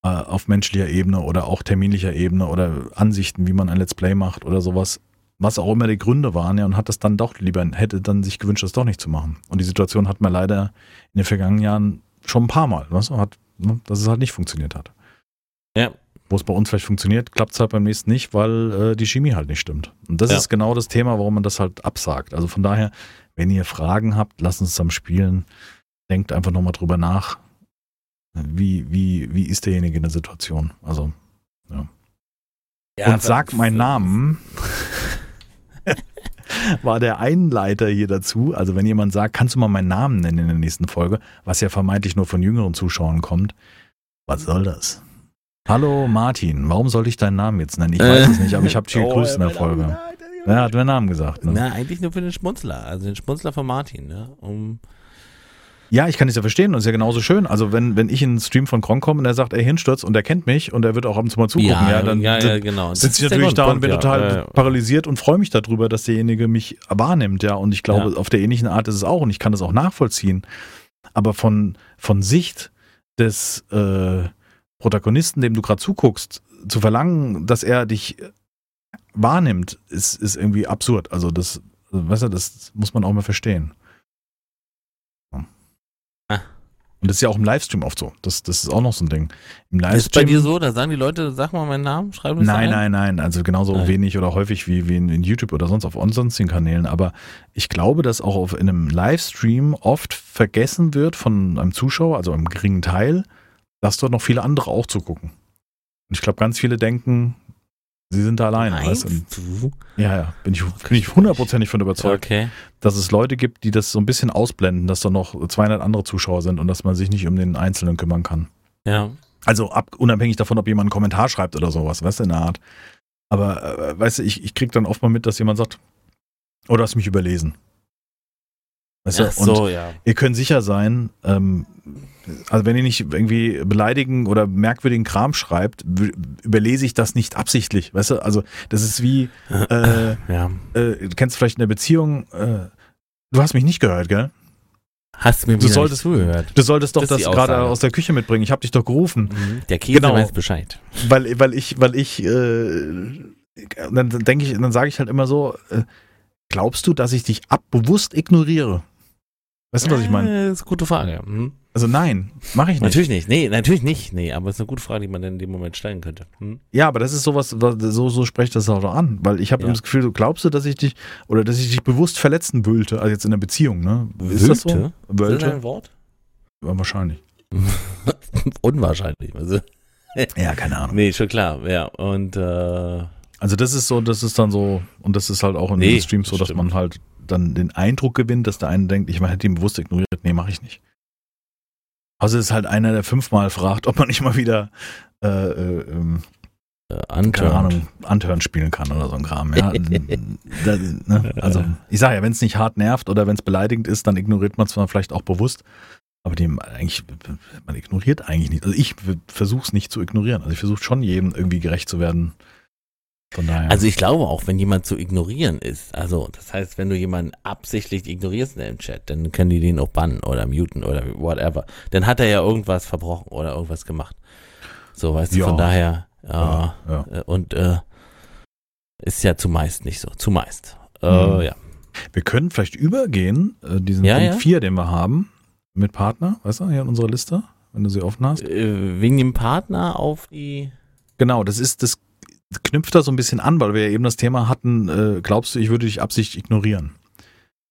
äh, auf menschlicher Ebene oder auch terminlicher Ebene oder Ansichten, wie man ein Let's Play macht oder sowas. Was auch immer die Gründe waren, ja, und hat das dann doch lieber, hätte dann sich gewünscht, das doch nicht zu machen. Und die Situation hat man leider in den vergangenen Jahren schon ein paar Mal, du, hat, ne, dass es halt nicht funktioniert hat. Ja. Wo es bei uns vielleicht funktioniert, klappt es halt beim nächsten nicht, weil äh, die Chemie halt nicht stimmt. Und das Ja. ist genau das Thema, warum man das halt absagt. Also von daher, wenn ihr Fragen habt, lasst uns zusammen spielen. Denkt einfach nochmal drüber nach. Wie, wie, wie ist derjenige in der Situation? Also, Ja, und sag meinen Namen. *laughs* war der Einleiter hier dazu. Also wenn jemand sagt, kannst du mal meinen Namen nennen in der nächsten Folge, was ja vermeintlich nur von jüngeren Zuschauern kommt. Was soll das? Hallo Martin, warum sollte ich deinen Namen jetzt nennen? Ich weiß es nicht, aber ich habe dich gegrüßt in der Folge. Er hat meinen Namen gesagt. Ne? Na, eigentlich nur für den Schmunzler, also den Schmunzler von Martin, ne? Um Ja, ich kann es ja verstehen und ist ja genauso schön. Also wenn, wenn ich in einen Stream von Kron komme und er sagt, ey, hinstürzt und er kennt mich und er wird auch ab und zu mal zugucken, ja, dann ja, ja, genau. sitze ich natürlich da und Grund, bin ja. total Ja, ja. paralysiert und freue mich darüber, dass derjenige mich wahrnimmt, ja. Und ich glaube, Ja. auf der ähnlichen Art ist es auch und ich kann das auch nachvollziehen. Aber von, von Sicht des äh, Protagonisten, dem du gerade zuguckst, zu verlangen, dass er dich wahrnimmt, ist, ist irgendwie absurd. Also das, weißt du, das muss man auch mal verstehen. Ah. Und das ist ja auch im Livestream oft so. Das, das ist auch noch so ein Ding. Im Ist bei Livestream. dir so, da sagen die Leute, sag mal meinen Namen, schreib es Nein, ein. nein, nein. Also genauso Nein. wenig oder häufig wie, wie in, in YouTube oder sonst auf sonstigen Kanälen. Aber ich glaube, dass auch auf, in einem Livestream oft vergessen wird von einem Zuschauer, also einem geringen Teil, dass dort noch viele andere auch zugucken. Und ich glaube, ganz viele denken, sie sind da alleine. Weißt? du? Ja, ja, bin ich, bin ich hundertprozentig von überzeugt, Okay. dass es Leute gibt, die das so ein bisschen ausblenden, dass da noch 200 andere Zuschauer sind und dass man sich nicht um den Einzelnen kümmern kann. Ja. Also ab, unabhängig davon, ob jemand einen Kommentar schreibt oder sowas, weißt du, in der Art. Aber äh, weißt du, ich, ich krieg dann oft mal mit, dass jemand sagt, oh, du hast mich überlesen. Weißt du, Ach so, ja. und ihr könnt sicher sein, ähm, also wenn ihr nicht irgendwie beleidigen oder merkwürdigen Kram schreibt, überlese ich das nicht absichtlich. Weißt du, also das ist wie, *laughs* äh, Ja. äh, du kennst vielleicht in der Beziehung, äh, du hast mich nicht gehört, gell? Hast mir Du solltest- nicht zugehört. Du solltest doch Das das, gerade aus der Küche mitbringen. Ich habe dich doch gerufen. Mhm. Der Käse Genau. weiß Bescheid. weil, weil ich, weil ich, äh, dann denke ich, dann sage ich halt immer so, äh, glaubst du, dass ich dich abbewusst ignoriere? Weißt du, was ich meine? Das ist eine gute Frage. Mhm. Also nein, mache ich nicht. Natürlich nicht. Nee, natürlich nicht. Nee, aber es ist eine gute Frage, die man dann in dem Moment stellen könnte. Hm? Ja, aber das ist sowas, was- so, so spreche ich das auch an, weil ich habe Ja. das Gefühl, du glaubst du, dass ich dich, oder dass ich dich bewusst verletzen wollte, also jetzt in der Beziehung, ne? Ist das so? Wülte? Ist das Wölte? ein Wort? Ja, wahrscheinlich. *laughs* Unwahrscheinlich. Also, *laughs* Ja, keine Ahnung. nee, schon klar. Ja, und äh, Also das ist so, das ist dann so, und das ist halt auch in Nee, den Streams so, das dass man halt dann den Eindruck gewinnt, dass der eine denkt, ich hätte ihn bewusst ignoriert. Nee, mache ich nicht. Also es ist halt einer, der fünfmal fragt, ob man nicht mal wieder äh, äh, ähm, äh, keine. Ahnung, spielen kann oder so ein Kram. Ja, *laughs* da, ne? Also ich sage ja, wenn es nicht hart nervt oder wenn es beleidigend ist, dann ignoriert man es vielleicht auch bewusst, aber die, eigentlich, man ignoriert eigentlich nicht. Also ich versuche es nicht zu ignorieren. Also ich versuche schon jedem irgendwie gerecht zu werden. Von daher. Also ich glaube auch, wenn jemand zu ignorieren ist, also das heißt, wenn du jemanden absichtlich ignorierst in dem Chat, dann können die den auch bannen oder muten oder whatever. Dann hat er ja irgendwas verbrochen oder irgendwas gemacht. So, weißt du, Ja. von daher, ja, ja. äh, und äh, ist ja zumeist nicht so, zumeist. Äh, Mhm. ja. Wir können vielleicht übergehen, äh, diesen Ja, Punkt ja. 4, den wir haben, mit Partner, weißt du, hier in unserer Liste, wenn du sie offen hast. Wegen dem Partner auf die Genau, das ist, das knüpft da so ein bisschen an, weil wir ja eben das Thema hatten, äh, glaubst du, ich würde dich absichtlich ignorieren?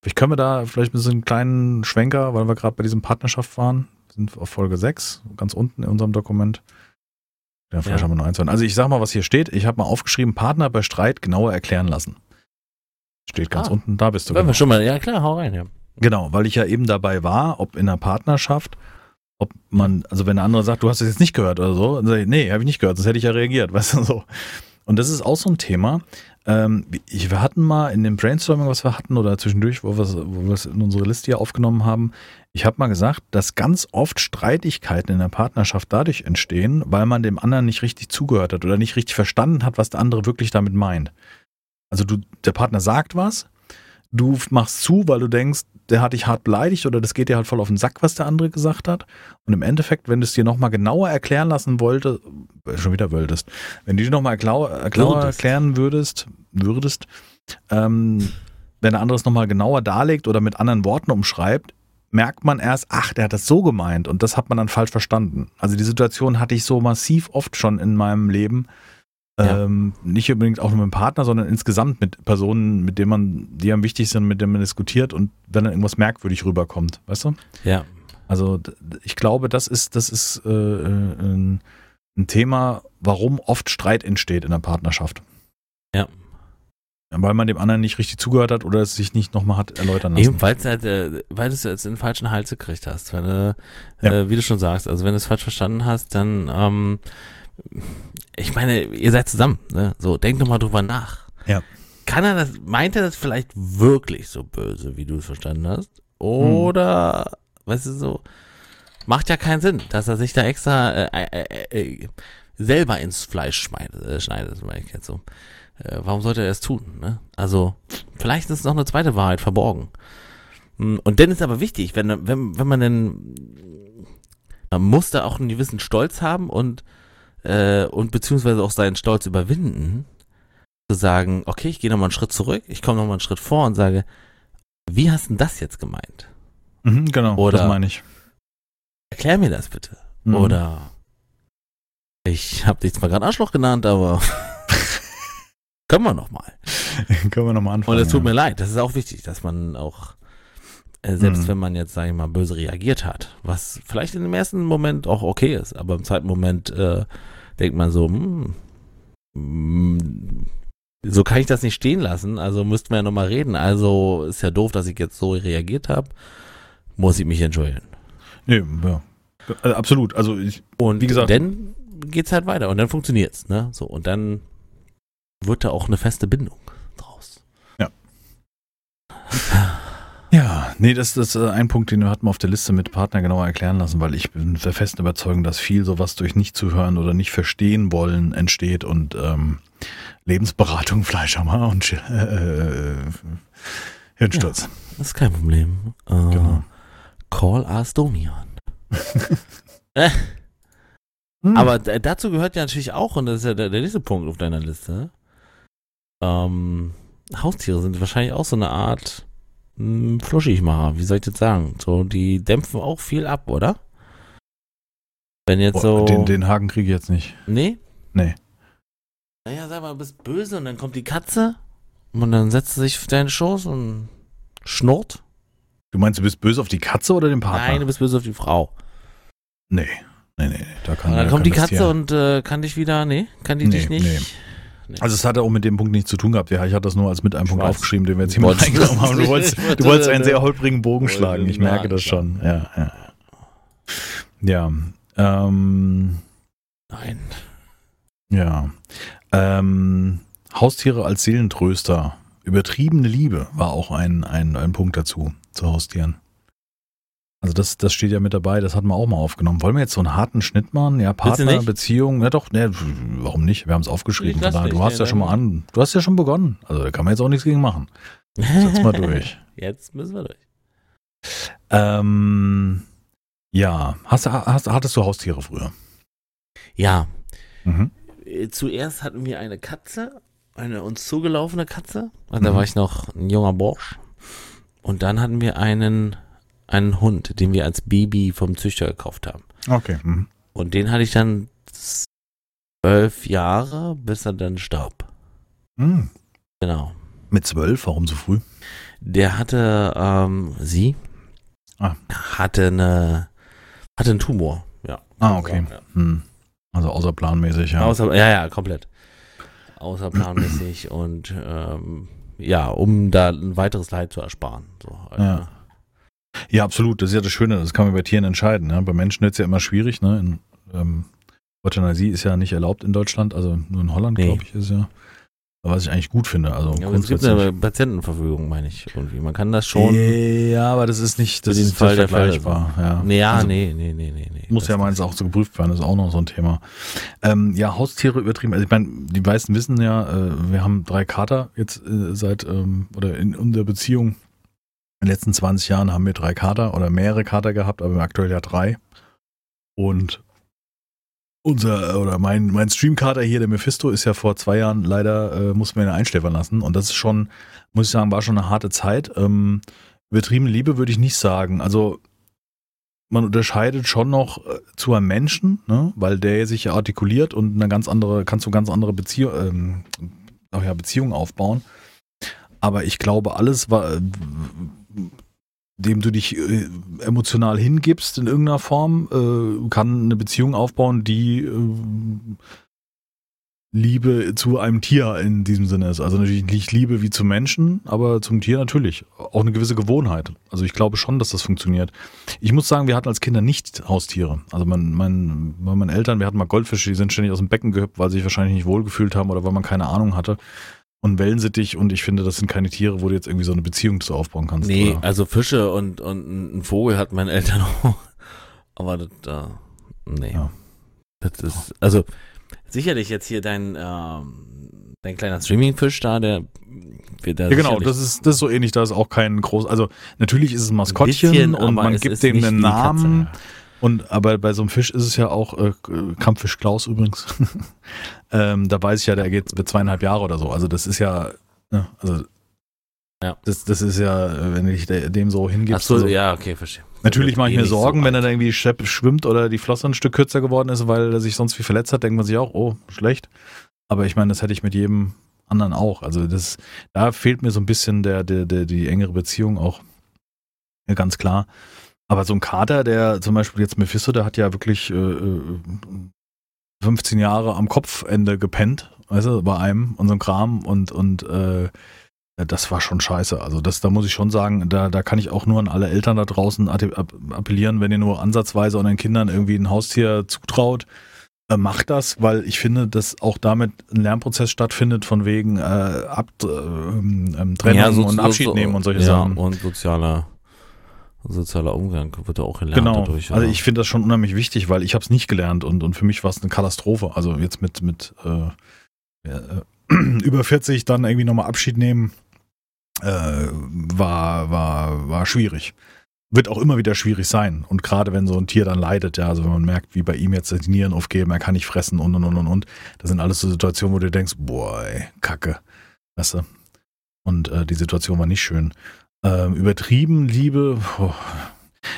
Vielleicht können wir da vielleicht mit so einem kleinen Schwenker, weil wir gerade bei diesem Partnerschaft waren, wir sind auf Folge 6, ganz unten in unserem Dokument. Ja, vielleicht Ja. haben wir noch eins. Also ich sag mal, was hier steht. Ich habe mal aufgeschrieben, Partner bei Streit genauer erklären lassen. Steht ganz Ah. unten, da bist du. Genau. wir schon mal, ja klar, hau rein, ja. Genau, weil ich ja eben dabei war, ob in einer Partnerschaft, ob man, also wenn der andere sagt, du hast es jetzt nicht gehört oder so, dann sage ich, nee, habe ich nicht gehört, sonst hätte ich ja reagiert, *laughs* weißt du so. Und das ist auch so ein Thema. Ähm, wir hatten mal in dem Brainstorming, was wir hatten, oder zwischendurch, wo wir es wo wir es in unsere Liste hier aufgenommen haben, ich habe mal gesagt, dass ganz oft Streitigkeiten in der Partnerschaft dadurch entstehen, weil man dem anderen nicht richtig zugehört hat oder nicht richtig verstanden hat, was der andere wirklich damit meint. Also du, der Partner sagt was, du machst zu, weil du denkst, der hat dich hart beleidigt oder das geht dir halt voll auf den Sack, was der andere gesagt hat. Und im Endeffekt, wenn du es dir nochmal genauer erklären lassen wollte, äh, schon wieder wolltest, wenn du dir nochmal genauer erklären würdest, würdest, ähm, wenn der andere es nochmal genauer darlegt oder mit anderen Worten umschreibt, merkt man erst, ach, der hat das so gemeint und das hat man dann falsch verstanden. Also die Situation hatte ich so massiv oft schon in meinem Leben. Ja. Ähm, nicht unbedingt auch nur mit dem Partner, sondern insgesamt mit Personen, mit denen man, die einem wichtig sind, mit denen man diskutiert und wenn dann irgendwas merkwürdig rüberkommt, weißt du? Ja. Also ich glaube, das ist, das ist äh, äh, ein, ein Thema, warum oft Streit entsteht in der Partnerschaft. Ja. Weil man dem anderen nicht richtig zugehört hat oder es sich nicht nochmal hat erläutern lassen. Eben, weil halt, äh, weil du es jetzt in den falschen Hals gekriegt hast. Wenn du, Ja. äh, wie du schon sagst, also wenn du es falsch verstanden hast, dann, ähm, ich meine, ihr seid zusammen, ne? So, denk doch mal drüber nach. Ja. Kann er das, meint er das vielleicht wirklich so böse, wie du es verstanden hast? Oder, weißt du, so, macht ja keinen Sinn, dass er sich da extra äh, äh, äh, äh, selber ins Fleisch schneidet, äh, schneidet, das meine ich jetzt so. Äh, warum sollte er es tun? Ne? Also, vielleicht ist noch eine zweite Wahrheit verborgen. Mm, Und dann ist aber wichtig, wenn, wenn, wenn man denn, man muss da auch einen gewissen Stolz haben und, äh, und beziehungsweise auch seinen Stolz überwinden, zu sagen, okay, ich gehe nochmal einen Schritt zurück, ich komme nochmal einen Schritt vor und sage, wie hast denn das jetzt gemeint? Mhm, genau, Oder- das meine ich. Erklär mir das bitte. Mhm. Oder ich habe dich zwar gerade Arschloch genannt, aber *laughs* können wir noch mal. Können wir nochmal anfangen. Und es tut ja. mir leid, das ist auch wichtig, dass man auch, äh, selbst Mhm. wenn man jetzt, sage ich mal, böse reagiert hat, was vielleicht in dem ersten Moment auch okay ist, aber im zweiten Moment äh, denkt man so, hm, hm, so kann ich das nicht stehen lassen, also müssten wir ja nochmal reden. Also ist ja doof, dass ich jetzt so reagiert habe, muss ich mich entschuldigen. Nee, ja. Also, absolut. Also ich, Und Wie gesagt- dann geht's halt weiter und dann funktioniert's, ne? So, und dann wird da auch eine feste Bindung draus. ja, *laughs* nee, das ist äh, ein Punkt, den wir hatten auf der Liste mit Partner genauer erklären lassen, weil ich bin der festen Überzeugung, dass viel sowas durch nicht zu hören oder nicht verstehen wollen entsteht und ähm, Lebensberatung, *laughs* Fleischhammer und äh, äh, Hirnsturz. Das ist kein Problem. Äh, Genau. Call us Domian. *laughs* Hm. Aber dazu gehört ja natürlich auch, und das ist ja der, der nächste Punkt auf deiner Liste, ähm, Haustiere sind wahrscheinlich auch so eine Art mh, Fluschigmacher, wie soll ich das sagen? So, die dämpfen auch viel ab, oder? Wenn jetzt Boah, so. den, den Haken kriege ich jetzt nicht. Nee? Nee. Naja, sag mal, du bist böse und dann kommt die Katze und dann setzt sie sich auf deinen Schoß und schnurrt. Du meinst, du bist böse auf die Katze oder den Partner? Nein, du bist böse auf die Frau. nee. Nee, nee. Da kann, Und dann da kommt die Katze Tier- und äh, kann dich wieder, nee, kann die Nee, dich nicht. nee. Nee. Also es hatte auch mit dem Punkt nichts zu tun gehabt. Ja, ich hatte das nur als mit einem Ich Punkt weiß. aufgeschrieben, den wir jetzt hier wolltest- reingenommen haben. Du wolltest, du wolltest einen sehr holprigen Bogen schlagen. Ich merke das schon. Ja, ja. Ja. Ähm, Nein. ja. Ähm, Haustiere als Seelentröster. Übertriebene Liebe war auch ein, ein, ein Punkt dazu, zu Haustieren. Also das, das steht ja mit dabei, das hatten wir auch mal aufgenommen. Wollen wir jetzt so einen harten Schnitt machen? Ja, Partner? Beziehung, ja doch, ne, warum nicht? Wir haben es aufgeschrieben. Daher, du hast nee, ja schon mal an, du hast ja schon begonnen. Also da kann man jetzt auch nichts gegen machen. *laughs* Setz mal durch. Jetzt müssen wir durch. Ähm, ja, hast, du- hast, hattest du Haustiere früher? Ja, Mhm. zuerst hatten wir eine Katze, eine uns zugelaufene Katze. Und da Mhm. war ich noch ein junger Bursch. Und dann hatten wir einen, einen Hund, den wir als Baby vom Züchter gekauft haben. Okay. Mhm. Und den hatte ich dann zwölf Jahre, bis er dann starb. Mhm. Genau. Mit zwölf, warum so früh? Der hatte, ähm, sie Ah. hatte eine, hatte einen Tumor. Ja. Ah, okay. Ja. Hm. Also außerplanmäßig, ja. Außer, ja, ja, komplett. Außerplanmäßig und ähm, ja, um da ein weiteres Leid zu ersparen. So halt, Ja. Ja, absolut. Das ist ja das Schöne. Das kann man bei Tieren entscheiden. Ne? Bei Menschen wird es ja immer schwierig. Ne? In, ähm, Euthanasie ist ja nicht erlaubt in Deutschland. Also nur in Holland, Nee. glaube ich, ist ja. Was ich eigentlich gut finde. Also Ja, aber es gibt eine Patientenverfügung, meine ich, irgendwie. Man kann das schon. Ja, aber das ist nicht das ist Fall der vergleichbar. Ja. nee, ja, Also, nee, nee, nee, nee, nee. Muss ja meins auch so geprüft werden, das ist auch noch so ein Thema. Ähm, ja, Haustiere übertrieben. Also ich meine, die meisten wissen ja, äh, wir haben drei Kater jetzt äh, seit, ähm, oder in unserer Beziehung, in den letzten 20 Jahren haben wir drei Kater oder mehrere Kater gehabt, aber aktuell ja drei. Und unser, oder mein, mein Streamkater hier, der Mephisto, ist ja vor zwei Jahren leider, äh, mussten wir ihn einschläfern lassen. Und das ist schon, muss ich sagen, war schon eine harte Zeit. Ähm, übertriebene Liebe würde ich nicht sagen. Also man unterscheidet schon noch äh, zu einem Menschen, ne? weil der sich ja artikuliert und eine ganz andere, kannst du ganz andere Beziehung, ähm, ja, Beziehungen aufbauen. Aber ich glaube, alles, wa- äh, dem du dich äh, emotional hingibst in irgendeiner Form, äh, kann eine Beziehung aufbauen, die äh, Liebe zu einem Tier in diesem Sinne ist. Also natürlich nicht Liebe wie zu Menschen, aber zum Tier natürlich. Auch eine gewisse Gewohnheit. Also ich glaube schon, dass das funktioniert. Ich muss sagen, wir hatten als Kinder nicht Haustiere. Also mein, mein, meine Eltern, wir hatten mal Goldfische, die sind ständig aus dem Becken gehüpft, weil sie sich wahrscheinlich nicht wohlgefühlt haben oder weil man keine Ahnung hatte. Und Wellensittich und ich finde, das sind keine Tiere, wo du jetzt irgendwie so eine Beziehung zu aufbauen kannst. Nee, oder? also Fische und, und ein Vogel hat meine Eltern *laughs* auch. Aber das, äh, nee. Ja. Das ist, also sicherlich jetzt hier dein, ähm, dein kleiner Streamingfisch da, der wird da Ja, genau, das ist, das ist so ähnlich, da ist auch kein groß, also natürlich ist es ein Maskottchen bisschen, und man gibt dem einen Namen. Katze. Und aber bei so einem Fisch ist es ja auch, äh, Kampffisch Klaus übrigens, *laughs* ähm, da weiß ich ja, der geht mit zweieinhalb Jahre oder so. Also das ist ja, ne, also Ja. das, das ist ja, wenn ich de- dem so Ach hingibst. so, also, ja, okay, verstehe. Natürlich mache ich Eh mir nicht so Sorgen, wenn er da irgendwie schwimmt oder die Flosse ein Stück kürzer geworden ist, weil er sich sonst wie verletzt hat, denkt man sich auch, oh, schlecht. Aber ich meine, das hätte ich mit jedem anderen auch. Also das, da fehlt mir so ein bisschen der, der, der, die engere Beziehung auch. Ja, ganz klar. Aber so ein Kater, der zum Beispiel jetzt Mephisto, der hat ja wirklich äh, äh, 15 Jahre am Kopfende gepennt, weißt du, bei einem und so ein Kram und, und äh, das war schon scheiße. Also das, da muss ich schon sagen, da, da kann ich auch nur an alle Eltern da draußen appellieren, wenn ihr nur ansatzweise euren Kindern irgendwie ein Haustier zutraut, äh, macht das, weil ich finde, dass auch damit ein Lernprozess stattfindet von wegen äh, Ab, äh, ähm, ähm, Trennung Ja, so- und Abschied so- nehmen und solche ja, Sachen. Und sozialer, sozialer Umgang wird ja auch gelernt Genau. dadurch. also oder? ich finde das schon unheimlich wichtig, weil ich habe es nicht gelernt und, und für mich war es eine Katastrophe. Also jetzt mit, mit äh, äh, *clears throat* über 40 dann irgendwie nochmal Abschied nehmen, äh, war, war, war schwierig. Wird auch immer wieder schwierig sein. Und gerade wenn so ein Tier dann leidet, ja, also wenn man merkt, wie bei ihm jetzt die Nieren aufgeben, er kann nicht fressen und und und und und. Das sind alles so Situationen, wo du denkst, boah, ey, Kacke. Weißt du? Und äh, die Situation war nicht schön. Ähm, übertrieben Liebe, boah,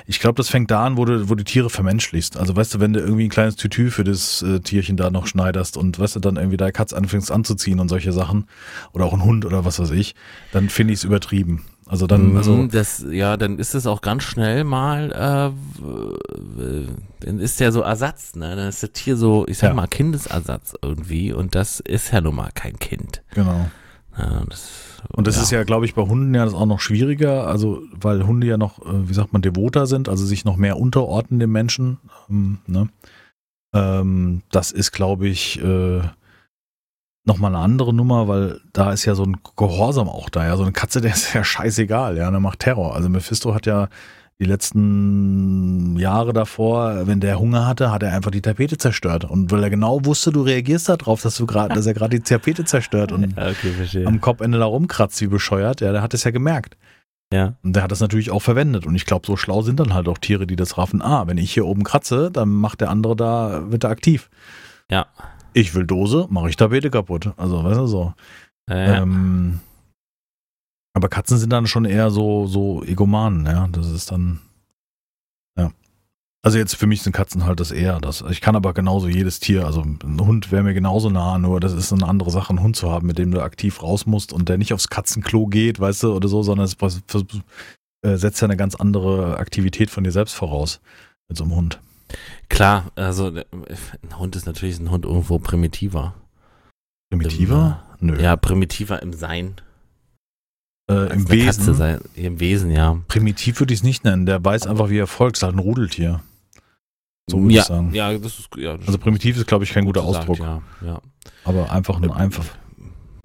ich glaube, das fängt da an, wo du, wo du Tiere vermenschlichst. Also weißt du, wenn du irgendwie ein kleines Tütü für das äh, Tierchen da noch schneiderst und weißt du, dann irgendwie deine Katze anfängst anzuziehen und solche Sachen oder auch ein Hund oder was weiß ich, dann finde ich es übertrieben. Also dann, Mhm, also das, ja, dann ist es auch ganz schnell mal, äh, dann ist der so Ersatz, ne? Dann ist das Tier so, ich sag Ja. mal, Kindesersatz irgendwie und das ist ja nun mal kein Kind. genau. Ja, das, Und das ist ja, glaube ich, bei Hunden ja das auch noch schwieriger, also weil Hunde ja noch, äh, wie sagt man, devoter sind, also sich noch mehr unterordnen dem Menschen. Ähm, ne? ähm, das ist, glaube ich, äh, nochmal eine andere Nummer, weil da ist ja so ein Gehorsam auch da. Ja, so eine Katze, der ist ja scheißegal, ja, der macht Terror. Also Mephisto hat ja die letzten Jahre davor, wenn der Hunger hatte, hat er einfach die Tapete zerstört. Und weil er genau wusste, du reagierst darauf, dass du gerade, dass er gerade die Tapete zerstört und *laughs* Ja, okay, am Kopfende da rumkratzt wie bescheuert, ja, der hat es ja gemerkt. ja. Und der hat das natürlich auch verwendet. Und ich glaube, so schlau sind dann halt auch Tiere, die das raffen. Ah, wenn ich hier oben kratze, dann macht der andere da, wird er aktiv. Ja. Ich will Dose, mache ich Tapete kaputt. Also, weißt du, so. Äh, Ähm, aber Katzen sind dann schon eher so, so Egomanen, ja. Das ist dann, ja. Also jetzt für mich sind Katzen halt das eher das. Ich kann aber genauso jedes Tier, also ein Hund wäre mir genauso nah, nur das ist eine andere Sache, einen Hund zu haben, mit dem du aktiv raus musst und der nicht aufs Katzenklo geht, weißt du, oder so, sondern es äh, setzt ja eine ganz andere Aktivität von dir selbst voraus mit so einem Hund. klar, also äh, ein Hund ist natürlich ein Hund irgendwo primitiver. Primitiver? Nö. Ja, primitiver im Sein. Äh, Im Wesen. Sein, Im Wesen, ja. Primitiv würde ich es nicht nennen. Der weiß einfach, wie er folgt. Ist halt ein Rudeltier. So würde ja, ich sagen. Ja, das ist, ja, das Also primitiv ist, glaube ich, kein gut guter Ausdruck. Ja, ja. Aber einfach ein einfach.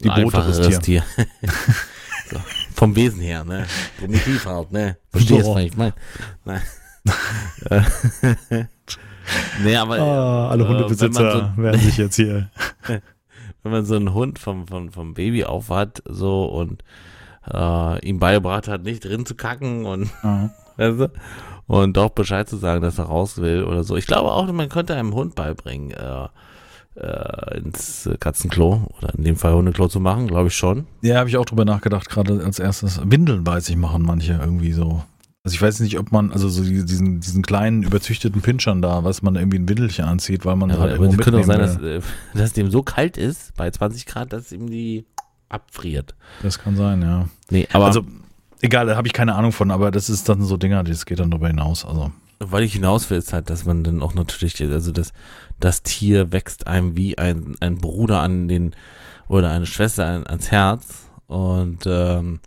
Ein Devoteres einfacheres Tier. *laughs* so, vom Wesen her, ne? Primitiv halt, ne? Verstehst du, was ich meine? Nein. *laughs* nee, aber Ah, alle äh, Hundebesitzer so- werden sich jetzt hier. *laughs* wenn man so einen Hund vom, vom, vom Baby auf hat, so und äh, ihm beigebracht hat, nicht drin zu kacken und *laughs* weißt du, und doch Bescheid zu sagen, dass er raus will oder so. Ich glaube auch, man könnte einem Hund beibringen, äh, äh, ins Katzenklo oder in dem Fall Hundeklo zu machen, glaube ich schon. Ja, habe ich auch drüber nachgedacht, gerade als erstes. Windeln weiß ich, machen manche irgendwie so. Also ich weiß nicht, ob man, also so die- diesen, diesen kleinen überzüchteten Pinschern da, was man irgendwie ein Windelchen anzieht, weil man Ja, halt aber irgendwo es könnte auch sein, dass, äh, *laughs* dass dem so kalt ist, bei 20 Grad, dass ihm die abfriert. Das kann sein, ja. Nee, aber also egal, da habe ich keine Ahnung von, aber das ist dann so Dinger, das geht dann darüber hinaus. Also Weil ich hinaus will, ist halt, dass man dann auch natürlich, also das, das Tier wächst einem wie ein, ein Bruder an den, oder eine Schwester an, ans Herz. Und ähm,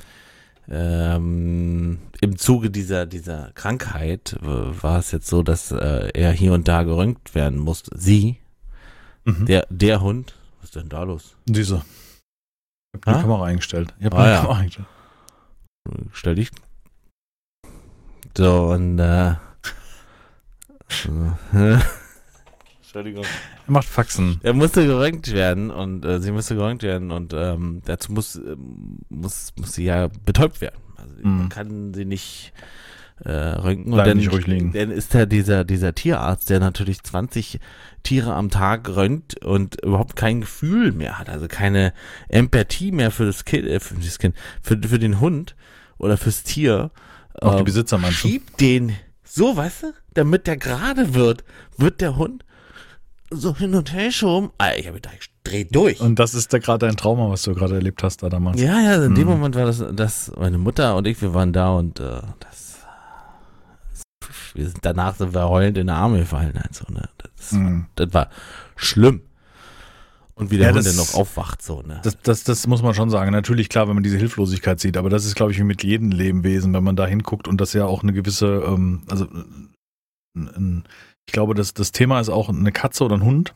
ähm, im Zuge dieser, dieser Krankheit äh, war es jetzt so, dass äh, er hier und da geröntgt werden musste. Sie, Mhm. der, der Hund, was ist denn da los? Diese. Ich habe Ah? die Kamera eingestellt. Ich habe Ah, die ja. Kamera eingestellt. Stell dich. So, und äh, äh, *laughs* Entschuldigung. Er macht Faxen. Er musste geröntgt werden und äh, sie musste geröntgt werden und ähm, dazu muss, ähm, muss, muss sie ja betäubt werden. Also Mhm. man kann sie nicht äh, röntgen. Und dann, dann ist da dieser, dieser Tierarzt, der natürlich 20 Tiere am Tag röntgt und überhaupt kein Gefühl mehr hat, also keine Empathie mehr für das Kind, äh, für das Kind, für, für den Hund oder fürs Tier. Auch die Ähm, Besitzer meinst schiebt den so, weißt du, damit der gerade wird, wird der Hund so hin und her geschoben. Alter, ich habe gedacht, ich dreh durch. Und das ist da gerade dein Trauma, was du gerade erlebt hast da damals. ja, ja, in dem Mhm. Moment war das, das, meine Mutter und ich, wir waren da und äh, wir sind danach sind wir heulend in die Arme gefallen. Also, ne? das, Mhm. das war schlimm. Und wie der Ja, Hund das- dann noch aufwacht, so, ne? Das, das, das muss man schon sagen. Natürlich, klar, wenn man diese Hilflosigkeit sieht, aber das ist, glaube ich, wie mit jedem Lebewesen, wenn man da hinguckt und das ja auch eine gewisse, ähm, also ein, ein, ich glaube, das, das Thema ist auch eine Katze oder ein Hund.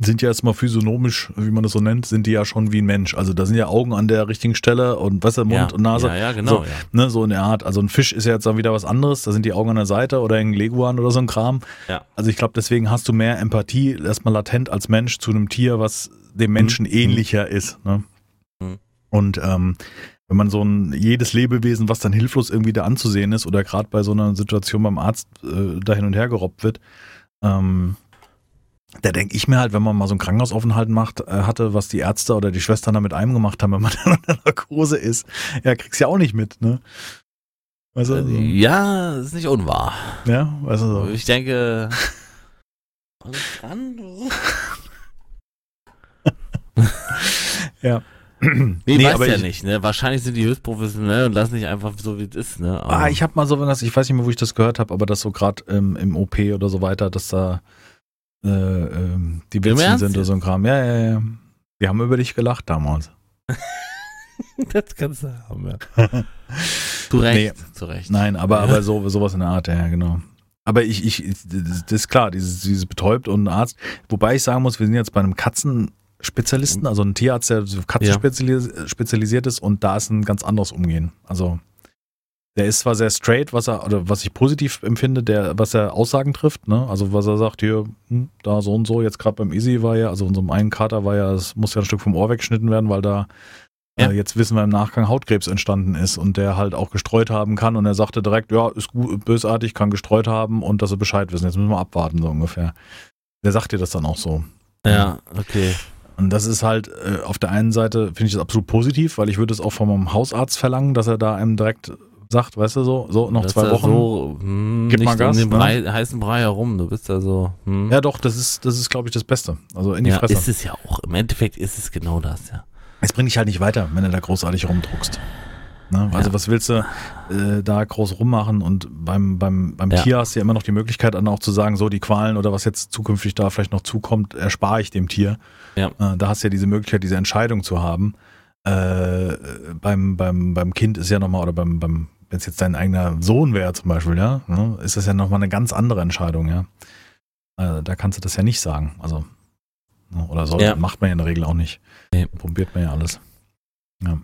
Sind ja erstmal physiognomisch, wie man das so nennt, sind die ja schon wie ein Mensch. Also da sind ja Augen an der richtigen Stelle und was Mund ja, und Nase. Ja, ja, genau. So. ja. Ne, so in der Art. Also ein Fisch ist ja jetzt dann wieder was anderes. Da sind die Augen an der Seite oder ein Leguan oder so ein Kram. Ja. Also ich glaube, deswegen hast du mehr Empathie erstmal latent als Mensch zu einem Tier, was dem Menschen Mhm. ähnlicher ist. Ne? Mhm. Und ähm, wenn man so ein jedes Lebewesen, was dann hilflos irgendwie da anzusehen ist oder gerade bei so einer Situation beim Arzt äh, da hin und her gerobbt wird, ähm, da denke ich mir halt, wenn man mal so einen Krankenhausaufenthalt macht, äh, hatte, was die Ärzte oder die Schwestern da mit einem gemacht haben, wenn man *laughs* dann unter Narkose ist, ja, kriegst ja auch nicht mit, ne? Weißt du, so, Ja, ist nicht unwahr. ja, weißt du, so. Ich denke. *laughs* Dran? *laughs* Nee, Nee, weiß ja ich- nicht, ne? Wahrscheinlich sind die höchst professionell und lassen nicht einfach so, wie es ist, ne? Aber- Ah, ich habe mal so was, ich weiß nicht mehr, wo ich das gehört habe, aber das so gerade ähm, im OP oder so weiter, dass da äh, ähm, die Witzen sind oder so ein Kram. Ja, ja, ja. Die haben über dich gelacht damals. *laughs* das kannst du haben, ja. *laughs* Zu Recht, zu Recht. Nein, aber, aber so, sowas in der Art, ja, genau. Aber ich, ich, das ist klar, dieses, dieses betäubt und ein Arzt. Wobei ich sagen muss, wir sind jetzt bei einem Katzenspezialisten, also ein Tierarzt, der auf Katzen Ja. spezialis spezialisiert ist und da ist ein ganz anderes Umgehen. Also der ist zwar sehr straight, was er, oder was ich positiv empfinde, der, was er Aussagen trifft, ne? Also was er sagt, hier, hm, da so und so, jetzt gerade beim Easy war ja, also unserem einen Kater war ja, es muss ja ein Stück vom Ohr weggeschnitten werden, weil da Ja. äh, jetzt wissen wir im Nachgang Hautkrebs entstanden ist und der halt auch gestreut haben kann und er sagte direkt, ja, ist gut, bösartig, kann gestreut haben und dass sie Bescheid wissen. Jetzt müssen wir abwarten, so ungefähr. Der sagt dir das dann auch so. Ja, okay. Und das ist halt äh, auf der einen Seite finde ich das absolut positiv, weil ich würde es auch von meinem Hausarzt verlangen, dass er da einem direkt sagt, weißt du so, so noch Das zwei Wochen. So, hm, Gib mal Gas, um den ne? Brei, heißen Brei herum. Du bist da so. Hm. Ja, doch, das ist, das ist, glaube ich, das Beste. Also in die ja, Fresse. ist es ja auch. Im Endeffekt ist es genau das, ja. Es bringt dich halt nicht weiter, wenn du da großartig rumdruckst. Ne? Also Ja. was willst du äh, da groß rummachen und beim, beim, beim Ja. Tier hast du ja immer noch die Möglichkeit dann auch zu sagen, so die Qualen oder was jetzt zukünftig da vielleicht noch zukommt, erspare ich dem Tier. Ja. Äh, da hast du ja diese Möglichkeit, diese Entscheidung zu haben. Äh, beim, beim, beim Kind ist ja nochmal, oder beim, beim wenn es jetzt dein eigener Sohn wäre zum Beispiel, ja, ne, ist das ja nochmal eine ganz andere Entscheidung, ja. Äh, da kannst du das ja nicht sagen. Also, ne, oder soll, Ja. macht man ja in der Regel auch nicht. Nee. Probiert man ja alles. Ja.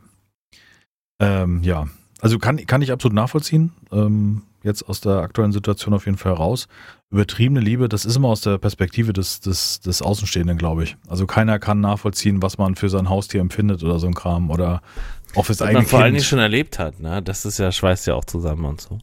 Ähm, ja, also kann, kann ich absolut nachvollziehen. Ähm, jetzt aus der aktuellen Situation auf jeden Fall heraus. Übertriebene Liebe, das ist immer aus der Perspektive des, des, des Außenstehenden, glaube ich. Also keiner kann nachvollziehen, was man für sein Haustier empfindet oder so ein Kram oder auch fürs Was eigene man vor allen Dingen schon erlebt hat, ne? Das ist ja, schweißt ja auch zusammen und so.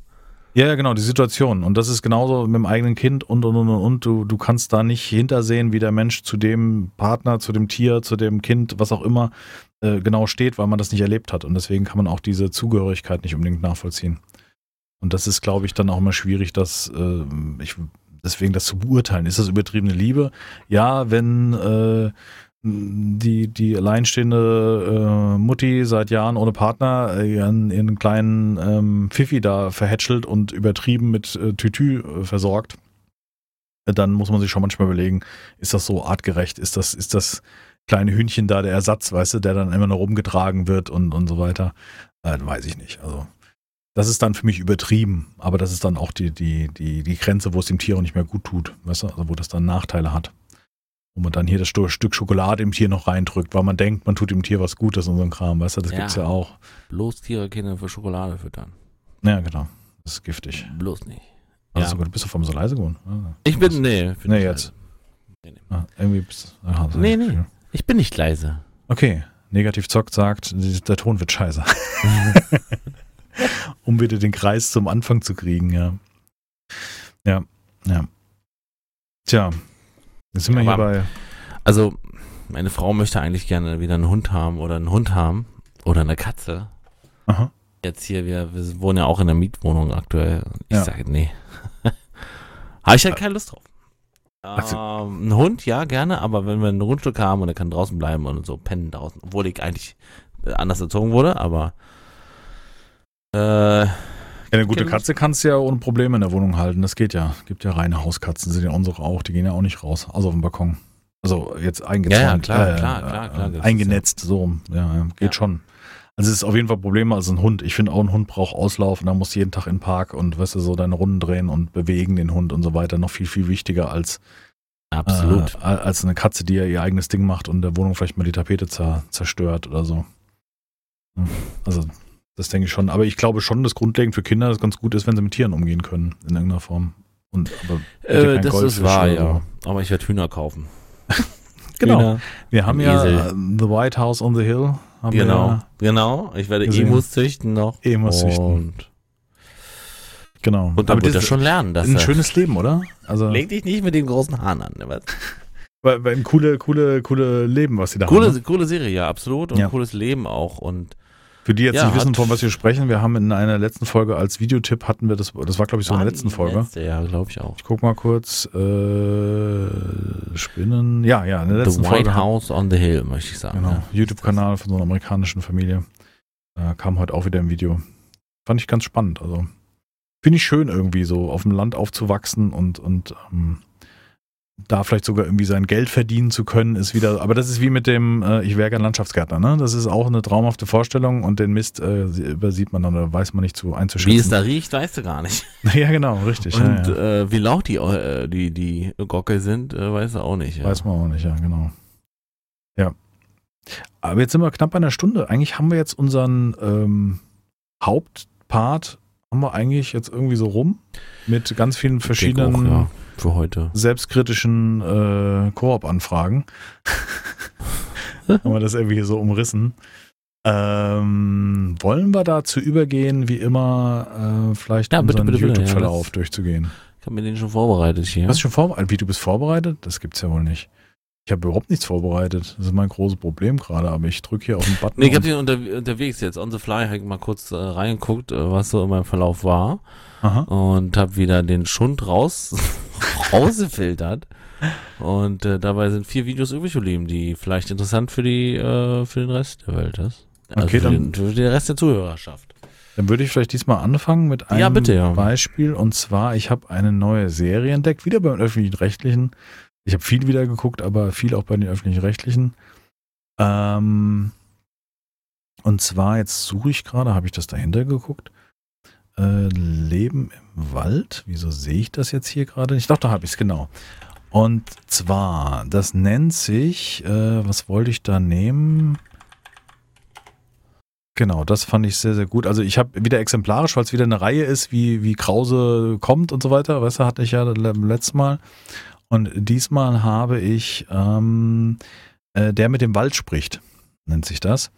Ja, ja, genau, die Situation. Und das ist genauso mit dem eigenen Kind und, und, und, und, und. Du, du kannst da nicht hintersehen, wie der Mensch zu dem Partner, zu dem Tier, zu dem Kind, was auch immer, äh, genau steht, weil man das nicht erlebt hat. Und deswegen kann man auch diese Zugehörigkeit nicht unbedingt nachvollziehen. Und das ist, glaube ich, dann auch immer schwierig, das, äh, ich, deswegen das zu beurteilen. Ist das übertriebene Liebe? Ja, wenn, äh, die, die alleinstehende äh, Mutti seit Jahren ohne Partner äh, ihren, ihren kleinen ähm, Pfiffi da verhätschelt und übertrieben mit äh, Tütü äh, versorgt, dann muss man sich schon manchmal überlegen, ist das so artgerecht? Ist das, ist das kleine Hühnchen da der Ersatz, weißt du, der dann immer noch rumgetragen wird und, und so weiter? Äh, weiß ich nicht. Also, das ist dann für mich übertrieben, aber das ist dann auch die, die, die, die Grenze, wo es dem Tier auch nicht mehr gut tut, weißt du, also wo das dann Nachteile hat wo man dann hier das Stück Schokolade im Tier noch reindrückt, weil man denkt, man tut dem Tier was Gutes und so ein Kram, weißt du, das ja. gibt's ja auch. Bloß Tiere Kinder für Schokolade füttern. Ja, genau. Das ist giftig. Bloß nicht. Also ja. du bist du vom so leise geworden? Ah, ich bin, nee. Bin nee, jetzt. Nee, nee. Ah, irgendwie bist aha, Nee, nee. Ich bin nicht leise. Okay. Negativ Zock sagt, der Ton wird scheiße. *laughs* um wieder den Kreis zum Anfang zu kriegen, ja. Ja, ja. Tja, Jetzt sind wir hier bei. Also, meine Frau möchte eigentlich gerne wieder einen Hund haben oder einen Hund haben oder eine Katze. Aha. Jetzt hier, wir, wir wohnen ja auch in der Mietwohnung aktuell. Ich ja. sage, nee. *laughs* Habe ich halt keine Lust drauf. Ähm, ein Hund, ja, gerne, aber wenn wir ein Grundstück haben und er kann draußen bleiben und so pennen draußen, obwohl ich eigentlich anders erzogen wurde, aber äh, ja, eine gute Katze kannst du ja ohne Probleme in der Wohnung halten. Das geht ja. Gibt ja reine Hauskatzen, sind ja unsere auch. Die gehen ja auch nicht raus. Also auf dem Balkon. Also jetzt eingezäunt. Ja, ja klar, äh, klar, klar, klar. Äh, eingenetzt, ja. so. Ja, geht ja. schon. Also es ist auf jeden Fall ein Problem als ein Hund. Ich finde auch ein Hund braucht Auslauf und da musst du jeden Tag in den Park und weißt du, so deine Runden drehen und bewegen den Hund und so weiter. Noch viel, viel wichtiger als Absolut. Äh, als eine Katze, die ja ihr eigenes Ding macht und der Wohnung vielleicht mal die Tapete zerstört oder so. Also das denke ich schon. Aber ich glaube schon, dass grundlegend für Kinder das ganz gut ist, wenn sie mit Tieren umgehen können, in irgendeiner Form. Und, aber äh, das Goldfisch ist wahr, ja. Aber ich werde Hühner kaufen. *laughs* genau. Hühner, wir haben ja Esel. The White House on the Hill. genau, ja genau. Ich werde gesehen. Emus züchten noch. Emus züchten. Genau. Und dann wird er schon lernen. Dass ein schönes Leben, oder? Also Leg dich nicht mit den großen Haaren an. Ne? Was? *laughs* Weil, weil ein coole, coole, coole Leben, was sie da coole, haben. Ne? Coole Serie, ja, absolut. Und ja. cooles Leben auch. Und für die jetzt ja, nicht wissen, von was wir sprechen, wir haben in einer letzten Folge als Videotipp hatten wir das, das war glaube ich so in der letzten Folge. Letzte, ja, glaube ich auch. Ich guck mal kurz, äh, Spinnen, ja, ja, in der letzten the Folge. White House on the Hill, möchte ich sagen. Genau, ja. YouTube-Kanal von so einer amerikanischen Familie. Äh, kam heute auch wieder im Video. Fand ich ganz spannend, also. Finde ich schön irgendwie so, auf dem Land aufzuwachsen und, und ähm, da vielleicht sogar irgendwie sein Geld verdienen zu können, ist wieder, aber das ist wie mit dem, äh, ich wäre gern Landschaftsgärtner, ne? Das ist auch eine traumhafte Vorstellung und den Mist äh, übersieht man dann oder weiß man nicht zu einzuschätzen. Wie es da riecht, weißt du gar nicht. *laughs* ja, genau, richtig. Und ja, ja. Äh, wie laut die, äh, die, die Gockel sind, äh, weißt du auch nicht. Ja. Weiß man auch nicht, ja, genau. Ja. Aber jetzt sind wir knapp bei einer Stunde. Eigentlich haben wir jetzt unseren ähm, Hauptpart haben wir eigentlich jetzt irgendwie so rum mit ganz vielen verschiedenen für heute. selbstkritischen äh, Koop-Anfragen. *laughs* haben wir das irgendwie so umrissen. Ähm, wollen wir dazu übergehen, wie immer, äh, vielleicht ja, unseren YouTube-Verlauf ja, durchzugehen? Ich habe mir den schon vorbereitet hier. Hast du schon vorbereitet? Wie, du bist vorbereitet? Das gibt's ja wohl nicht. Ich habe überhaupt nichts vorbereitet. Das ist mein großes Problem gerade, aber ich drücke hier auf den Button. Nee, ich habe hier unter, unterwegs jetzt on the fly halt mal kurz äh, reingeguckt, äh, was so in meinem Verlauf war. Aha. Und habe wieder den Schund raus *laughs* rausgefiltert. Und äh, dabei sind vier Videos übrig geblieben, die vielleicht interessant für die äh, für den Rest der Welt ist. Also okay, für, dann, den, für den Rest der Zuhörerschaft. Dann würde ich vielleicht diesmal anfangen mit einem ja, bitte, ja. Beispiel. Und zwar, ich habe eine neue Serie entdeckt, wieder beim öffentlich-rechtlichen. Ich habe viel wieder geguckt, aber viel auch bei den öffentlich-rechtlichen. Ähm, und zwar, jetzt suche ich gerade, habe ich das dahinter geguckt. Äh, Leben im Wald. Wieso sehe ich das jetzt hier gerade nicht? Doch, da habe ich es genau. Und zwar, das nennt sich, äh, was wollte ich da nehmen? Genau, das fand ich sehr, sehr gut. Also ich habe wieder exemplarisch, weil es wieder eine Reihe ist, wie, wie Krause kommt und so weiter. Weißt du, hatte ich ja letztes Mal. Und diesmal habe ich ähm, äh, der mit dem Wald spricht, nennt sich das.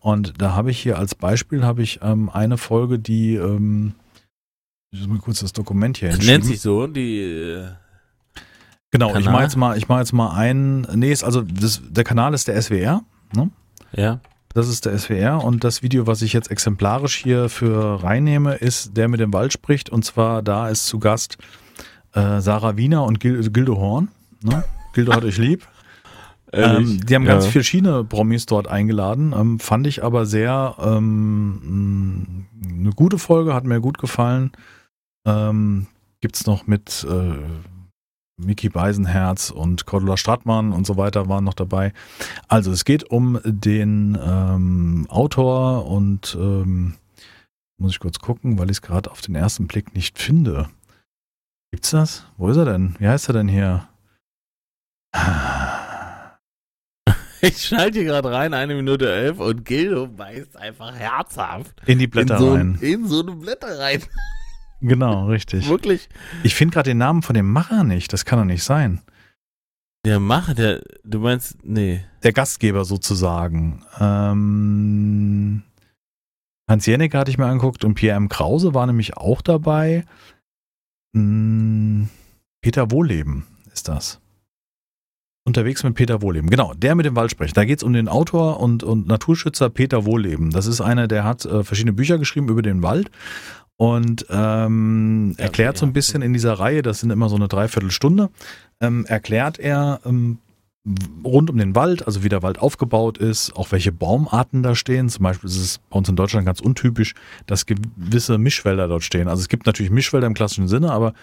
Und da habe ich hier als Beispiel habe ich ähm, eine Folge, die ähm, ich muss mal kurz das Dokument hier Das nennt sich so, die äh, Genau, Kanal? ich mache jetzt mal, ich mache jetzt mal einen. Nee, ist also das, der Kanal ist der SWR, ne? Ja. Das ist der SWR und das Video, was ich jetzt exemplarisch hier für reinnehme, ist der mit dem Wald spricht und zwar da ist zu Gast äh, Sarah Wiener und Gil Gildo Horn. Ne? Gildo hat euch lieb. Ähm, die haben ja. ganz viele Schiene-Promis dort eingeladen, ähm, fand ich aber sehr ähm, eine gute Folge, hat mir gut gefallen. Ähm, es noch mit äh, Mickey Beisenherz und Cordula Stratmann und so weiter waren noch dabei. Also es geht um den ähm, Autor und ähm, muss ich kurz gucken, weil ich es gerade auf den ersten Blick nicht finde. Gibt's das? Wo ist er denn? Wie heißt er denn hier? *laughs* Ich schalte hier gerade rein, eine Minute elf und Gildo beißt einfach herzhaft. In die Blätter in so, rein. In so eine Blätter rein. *laughs* Genau, richtig. Wirklich? Ich finde gerade den Namen von dem Macher nicht. Das kann doch nicht sein. Der Macher, der, du meinst, nee. Der Gastgeber sozusagen. Ähm, Hans Jennecke hatte ich mir angeguckt und Pierre M. Krause war nämlich auch dabei. Hm, Peter Wohleben ist das. Unterwegs mit Peter Wohleben. Genau, der mit dem Waldsprech. Da geht es um den Autor und, und Naturschützer Peter Wohleben. Das ist einer, der hat äh, verschiedene Bücher geschrieben über den Wald und ähm, erklärt so ein bisschen in dieser Reihe, das sind immer so eine Dreiviertelstunde, ähm, erklärt er ähm, rund um den Wald, also wie der Wald aufgebaut ist, auch welche Baumarten da stehen. Zum Beispiel ist es bei uns in Deutschland ganz untypisch, dass gewisse Mischwälder dort stehen. Also es gibt natürlich Mischwälder im klassischen Sinne, aber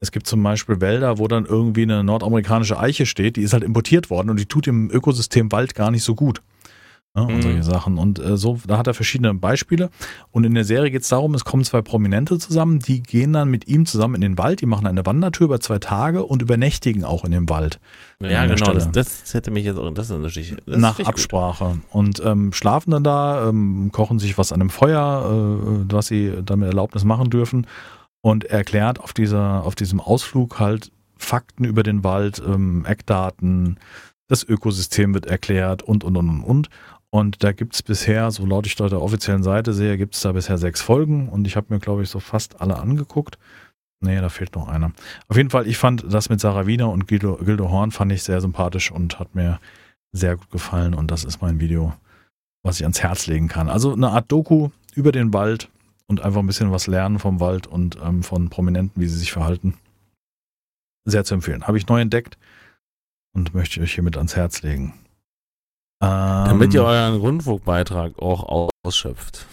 es gibt zum Beispiel Wälder, wo dann irgendwie eine nordamerikanische Eiche steht, die ist halt importiert worden und die tut im Ökosystem Wald gar nicht so gut. Ne, und mhm. solche Sachen. Und äh, so, da hat er verschiedene Beispiele. Und in der Serie geht es darum, es kommen zwei Prominente zusammen, die gehen dann mit ihm zusammen in den Wald, die machen eine Wandertour über zwei Tage und übernächtigen auch in dem Wald. Ja, genau, das, das, hätte mich jetzt auch, das ist natürlich. Das Nach Absprache. Gut. Und ähm, schlafen dann da, ähm, kochen sich was an einem Feuer, äh, was sie dann mit Erlaubnis machen dürfen. Und erklärt auf dieser, auf diesem Ausflug halt Fakten über den Wald, ähm, Eckdaten, das Ökosystem wird erklärt und, und, und, und, und. Und da gibt es bisher, so laut ich da der offiziellen Seite sehe, gibt es da bisher sechs Folgen und ich habe mir, glaube ich, so fast alle angeguckt. Nee, da fehlt noch einer. Auf jeden Fall, ich fand das mit Sarah Wiener und Gildo, Gildo Horn fand ich sehr sympathisch und hat mir sehr gut gefallen und das ist mein Video, was ich ans Herz legen kann. Also eine Art Doku über den Wald und einfach ein bisschen was lernen vom Wald und ähm, von Prominenten, wie sie sich verhalten. Sehr zu empfehlen. Habe ich neu entdeckt und möchte ich euch hiermit ans Herz legen. Damit ihr ähm, euren Rundfunkbeitrag auch ausschöpft.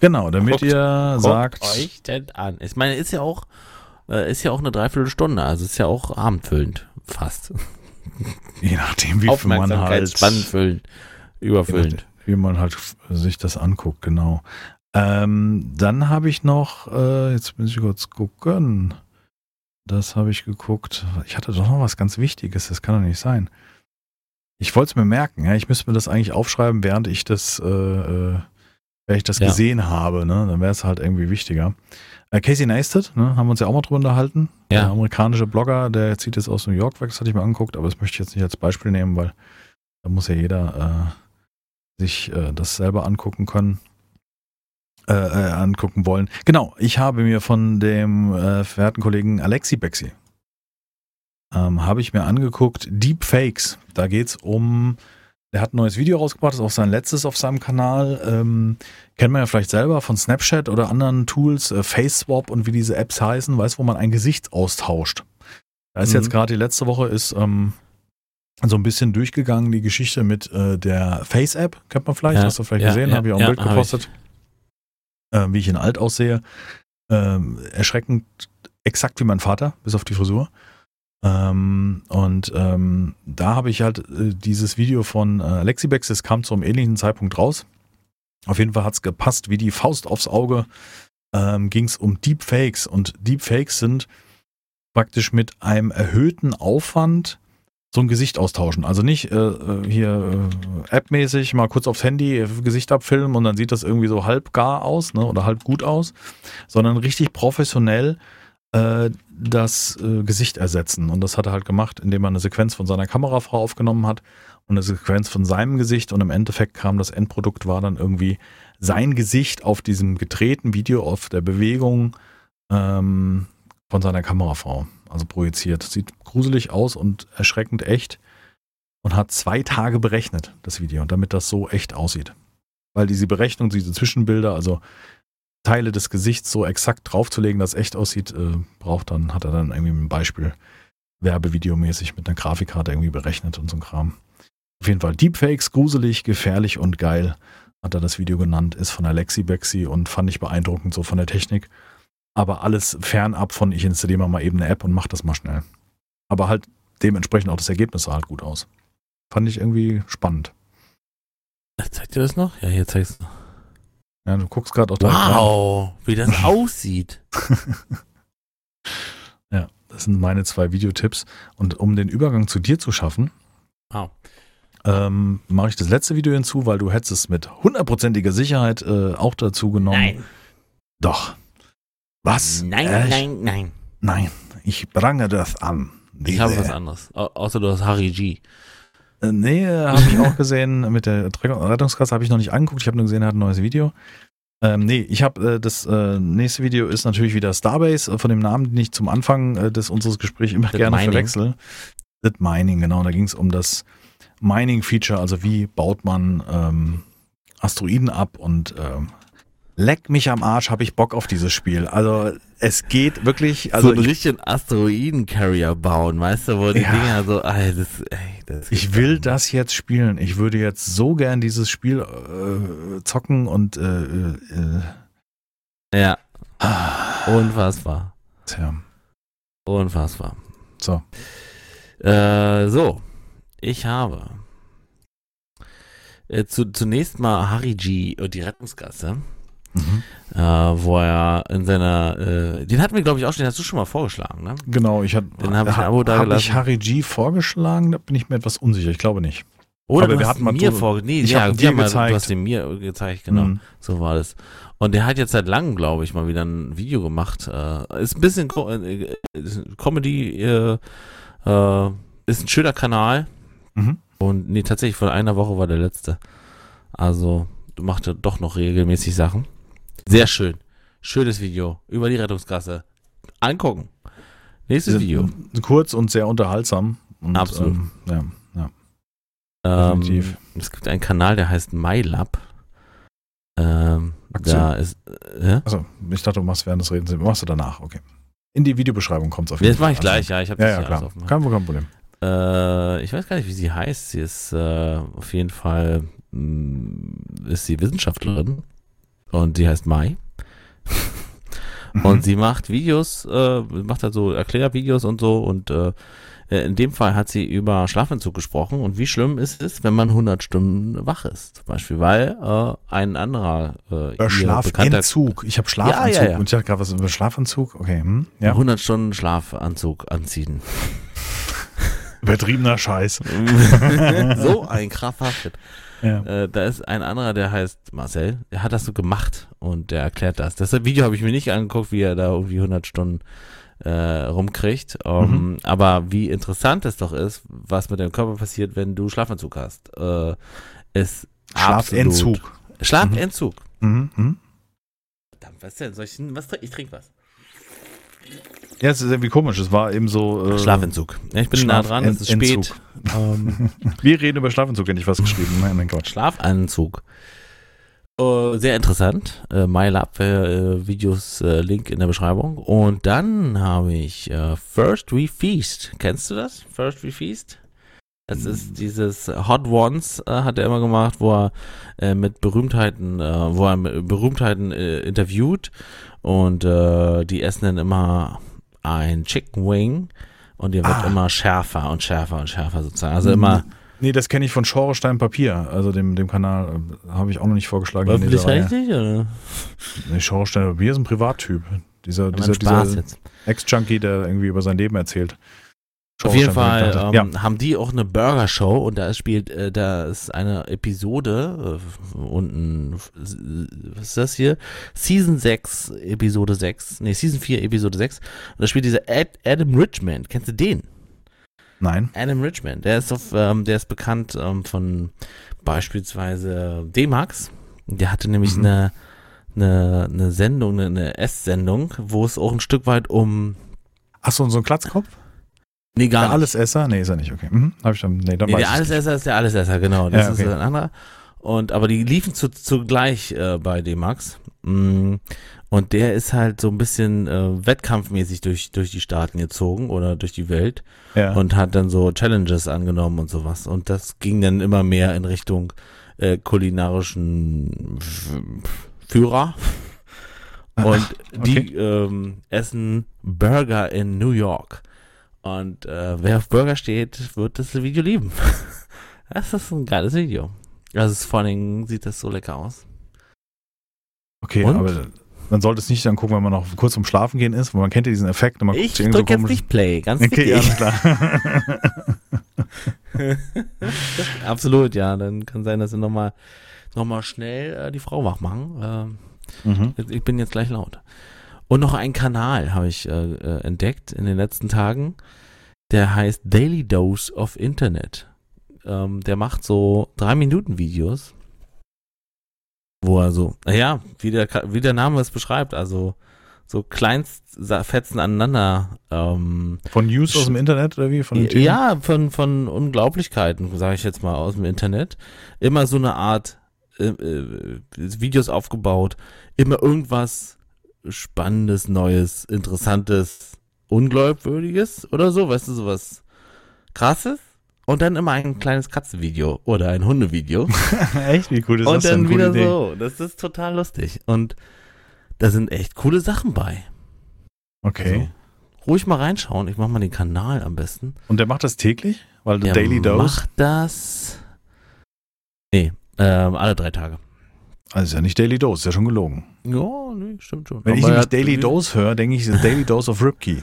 Genau, damit guckt, ihr sagt. euch denn an. Ich meine, ist ja auch, äh, ist ja auch eine Dreiviertelstunde, also ist ja auch abendfüllend, fast. *laughs* Je nachdem, wie viel man halt. Spannendfüllend, überfüllend. Wie man halt sich das anguckt, genau. Ähm, dann habe ich noch, äh, jetzt muss ich kurz gucken. Das habe ich geguckt. Ich hatte doch noch was ganz Wichtiges, das kann doch nicht sein. Ich wollte es mir merken, ja. Ich müsste mir das eigentlich aufschreiben, während ich das, äh, äh, während ich das ja. gesehen habe, ne? Dann wäre es halt irgendwie wichtiger. Äh, Casey Neistat, ne, haben wir uns ja auch mal drüber unterhalten. Ja. Der amerikanische Blogger, der zieht jetzt aus New York weg, das hatte ich mir angeguckt, aber das möchte ich jetzt nicht als Beispiel nehmen, weil da muss ja jeder äh, sich äh, das selber angucken können. Äh, äh, angucken wollen. Genau, ich habe mir von dem äh, verehrten Kollegen Alexi Bexi ähm, habe ich mir angeguckt, Deepfakes. Da geht es um, der hat ein neues Video rausgebracht, das ist auch sein letztes auf seinem Kanal. Ähm, kennt man ja vielleicht selber von Snapchat oder anderen Tools, äh, FaceSwap und wie diese Apps heißen, weiß, wo man ein Gesicht austauscht. Da ist mhm. jetzt gerade die letzte Woche ist ähm, so ein bisschen durchgegangen, die Geschichte mit äh, der Face-App, kennt man vielleicht, ja, hast du vielleicht ja, gesehen, ja, habe ich auch ein Bild gepostet, äh, wie ich in alt aussehe. Ähm, erschreckend exakt wie mein Vater, bis auf die Frisur. Ähm, und ähm, da habe ich halt äh, dieses Video von äh, Alexibex, das kam zu einem ähnlichen Zeitpunkt raus. Auf jeden Fall hat es gepasst, wie die Faust aufs Auge. Ähm, Ging es um Deepfakes und Deepfakes sind praktisch mit einem erhöhten Aufwand so ein Gesicht austauschen. Also nicht äh, äh hier äh, appmäßig mal kurz aufs Handy äh, Gesicht abfilmen und dann sieht das irgendwie so halb gar aus ne, oder halb gut aus, sondern richtig professionell das äh, Gesicht ersetzen. Und das hat er halt gemacht, indem er eine Sequenz von seiner Kamerafrau aufgenommen hat und eine Sequenz von seinem Gesicht. Und im Endeffekt kam das Endprodukt, war dann irgendwie sein Gesicht auf diesem gedrehten Video, auf der Bewegung ähm, von seiner Kamerafrau. Also projiziert. Sieht gruselig aus und erschreckend echt. Und hat zwei Tage berechnet, das Video, damit das so echt aussieht. Weil diese Berechnung, diese Zwischenbilder, also Teile des Gesichts so exakt draufzulegen, dass es echt aussieht, äh, braucht dann, hat er dann irgendwie ein Beispiel Werbevideomäßig mit einer Grafikkarte irgendwie berechnet und so ein Kram. Auf jeden Fall Deepfakes, gruselig, gefährlich und geil, hat er das Video genannt, ist von Alexi Bexi und fand ich beeindruckend so von der Technik. Aber alles fernab von, ich installiere mal eben eine App und mach das mal schnell. Aber halt dementsprechend auch das Ergebnis sah halt gut aus. Fand ich irgendwie spannend. Zeigt ihr das noch? Ja, hier zeigst du. Ja, du guckst gerade auf Wow, wie das aussieht. *laughs* ja, das sind meine zwei Videotipps. Und um den Übergang zu dir zu schaffen, Wow. ähm, mache ich das letzte Video hinzu, weil du hättest es mit hundertprozentiger Sicherheit äh, auch dazu genommen. Nein. Doch. Was? Nein, Echt? nein, nein. Nein, ich prange das an. Ich habe Diese- was anderes. Au außer du hast Harry G. Äh, Nee, habe ich auch gesehen. Mit der Rettungskasse habe ich noch nicht angeguckt. Ich habe nur gesehen, er hat ein neues Video. Ähm, nee, ich habe äh, das äh, nächste Video ist natürlich wieder Starbase, äh, von dem Namen, den ich zum Anfang äh, des unseres Gesprächs immer Das gerne Mining. verwechsel. Das Mining, genau. Da ging es um das Mining-Feature, also wie baut man ähm, Asteroiden ab und ähm, leck mich am Arsch, habe ich Bock auf dieses Spiel. Also es geht wirklich, also so einen ich, richtigen Asteroiden-Carrier bauen, weißt du, wo die Ja. Dinger so, ey, das, ey, das Ich will das jetzt spielen. Ich würde jetzt so gern dieses Spiel äh, zocken und äh, äh, Ja, äh, unfassbar. tja. Unfassbar. So. Äh, so, ich habe äh, zu, zunächst mal Harry G und die Rettungsgasse, Mhm. äh, wo er in seiner, äh, den hatten wir glaube ich auch schon, den hast du schon mal vorgeschlagen, ne? Genau, ich hatte Dann hab ich ein Abo da hab ich. Harry G vorgeschlagen, da bin ich mir etwas unsicher. Ich glaube nicht. Oder Aber du wir hast hatten mal mir drüber- vor, nee, ich ja, hab dir mal- gezeigt. du hast den mir gezeigt, genau. Mhm. So war das. Und der hat jetzt seit langem, glaube ich, mal wieder ein Video gemacht. Äh, ist ein bisschen äh, ist Comedy, äh, äh, ist ein schöner Kanal. Mhm. Und nee, tatsächlich vor einer Woche war der letzte. Also, du machst ja doch noch regelmäßig Sachen. Sehr schön. Schönes Video über die Rettungsgasse. Angucken. Nächstes Video. Kurz und sehr unterhaltsam. Und, Absolut. Ähm, ja, ja. Ähm, definitiv. es gibt einen Kanal, der heißt MyLab. Ähm, da ist, äh, Also, ich dachte, du machst während des Redens, machst du danach, okay. In die Videobeschreibung kommt es auf jeden das mache ich Also, gleich, ja. Ich habe Ja, das ja, klar. offen. Kein, kein Problem. Äh, ich weiß gar nicht, wie sie heißt. Sie ist äh, auf jeden Fall mh, ist sie Wissenschaftlerin und sie heißt Mai. Mhm. *laughs* Und sie macht Videos, äh, macht halt so Erklärvideos und so und äh, in dem Fall hat sie über Schlafentzug gesprochen und wie schlimm ist es, wenn man 100 Stunden wach ist, zum Beispiel, weil äh, ein anderer äh, Äh, Schlafentzug. Ich habe Schlafanzug Ja, ja, ja. und ich dachte gerade was über Schlafanzug. Okay, hm? ja. 100 Stunden Schlafanzug anziehen. *laughs* Übertriebener Scheiß. *laughs* so ein krasser Shit. Ja. Äh, da ist ein anderer, der heißt Marcel, der hat das so gemacht und der erklärt das. Das Video habe ich mir nicht angeguckt, wie er da irgendwie 100 Stunden äh, rumkriegt. Ähm, Aber wie interessant es doch ist, was mit deinem Körper passiert, wenn du Schlafanzug hast, äh, ist Schlafentzug. absolut- Schlafentzug. Mhm. Mhm. Verdammt, was denn? Soll ich, was, ich trinke was. Ja, es ist irgendwie komisch. Es war eben so. Äh, Schlafentzug. Ja, ich bin nah dran, es ist spät. Ähm, *laughs* Wir reden über Schlafentzug, hätte ich was geschrieben. Nein, mein Gott. Schlafanzug. Äh, sehr interessant. Äh, MyLab, äh, Videos, Link in der Beschreibung. Und dann habe ich äh, First We Feast. Kennst du das? First We Feast? Das ist dieses Hot Ones, äh, hat er immer gemacht, wo er äh, mit Berühmtheiten, äh, wo er mit Berühmtheiten äh, interviewt und äh, die essen dann immer ein Chicken Wing und der wird Ah. immer schärfer und schärfer und schärfer sozusagen. Also immer Nee, das kenne ich von Schorestein Papier, also dem, dem Kanal. äh, Habe ich auch noch nicht vorgeschlagen. dieser Reihe. öffentlich-rechtlich oder? Nee, Schorestein Papier ist ein Privattyp. Dieser, Ja, dieser, dieser. Ex-Junkie, der irgendwie über sein Leben erzählt. Auf jeden Fall ähm, haben die auch eine Burger-Show und da spielt, äh, da ist eine Episode äh, unten, was ist das hier? Season 6, Episode 6, nee, Season 4, Episode 6. Und da spielt dieser Ad, Adam Richmond. Kennst du den? ja. Nein. Adam Richmond. Der ist auf, ähm, der ist bekannt ähm, von beispielsweise D-Max. Der hatte nämlich Mhm. eine, eine, eine Sendung, eine, eine S-Sendung, wo es auch ein Stück weit um, Achso, und so ein Klatzkopf? Nee, gar Der nicht. Allesesser? Nee, ist er nicht, okay. Mhm. Hab ich dann, nee, dann Nee, der. Allesesser ist der Allesesser, genau. Das Ja, okay. ist ein anderer. Und, aber die liefen zu, zugleich äh, bei D-Max. Mm, Und der ist halt so ein bisschen äh, wettkampfmäßig durch, durch die Staaten gezogen oder durch die Welt Ja. und hat dann so Challenges angenommen und sowas. Und das ging dann immer mehr in Richtung äh, kulinarischen Führer. Und die ähm, essen Burger in New York. Und äh, wer auf Burger steht, wird das Video lieben. *laughs* Das ist ein geiles Video. Also vor allen Dingen sieht das so lecker aus. okay, Und? aber man sollte es nicht dann gucken, wenn man noch kurz zum Schlafen gehen ist, weil man kennt ja diesen Effekt. und Man Ich irgend so drücke jetzt nicht Play, ganz Okay, alles klar. *laughs* Absolut, ja. Dann kann sein, dass sie nochmal noch mal schnell äh, die Frau wach machen. Ähm, mhm. Ich bin jetzt gleich laut. Und noch einen Kanal habe ich äh, äh, entdeckt in den letzten Tagen. Der heißt Daily Dose of Internet. Ähm, der macht so drei Minuten Videos, wo er so, naja, wie der, wie der Name es beschreibt, also so Kleinstfetzen aneinander. Ähm, Von News aus dem Internet oder wie? Von ja, von, von Unglaublichkeiten, sage ich jetzt mal aus dem Internet. Immer so eine Art äh, äh, Videos aufgebaut, immer irgendwas Spannendes, Neues, Interessantes, Unglaubwürdiges oder so, weißt du, sowas Krasses. Und dann immer ein kleines Katzenvideo oder ein Hundevideo. *laughs* Echt? Wie cool ist und das denn? dann wieder Idee. so. Das ist total lustig. Und da sind echt coole Sachen bei. Okay. Also, ruhig mal reinschauen. Ich mach mal den Kanal am besten. Und der macht das täglich? Weil Der Daily Dose. macht das. Nee, ähm, alle drei Tage. Also ist ja nicht Daily Dose, ist ja schon gelogen. Ja, nee, stimmt schon. Wenn ich Aber er nämlich Daily Dose höre, denke ich, es ist Daily Dose of Ripkey.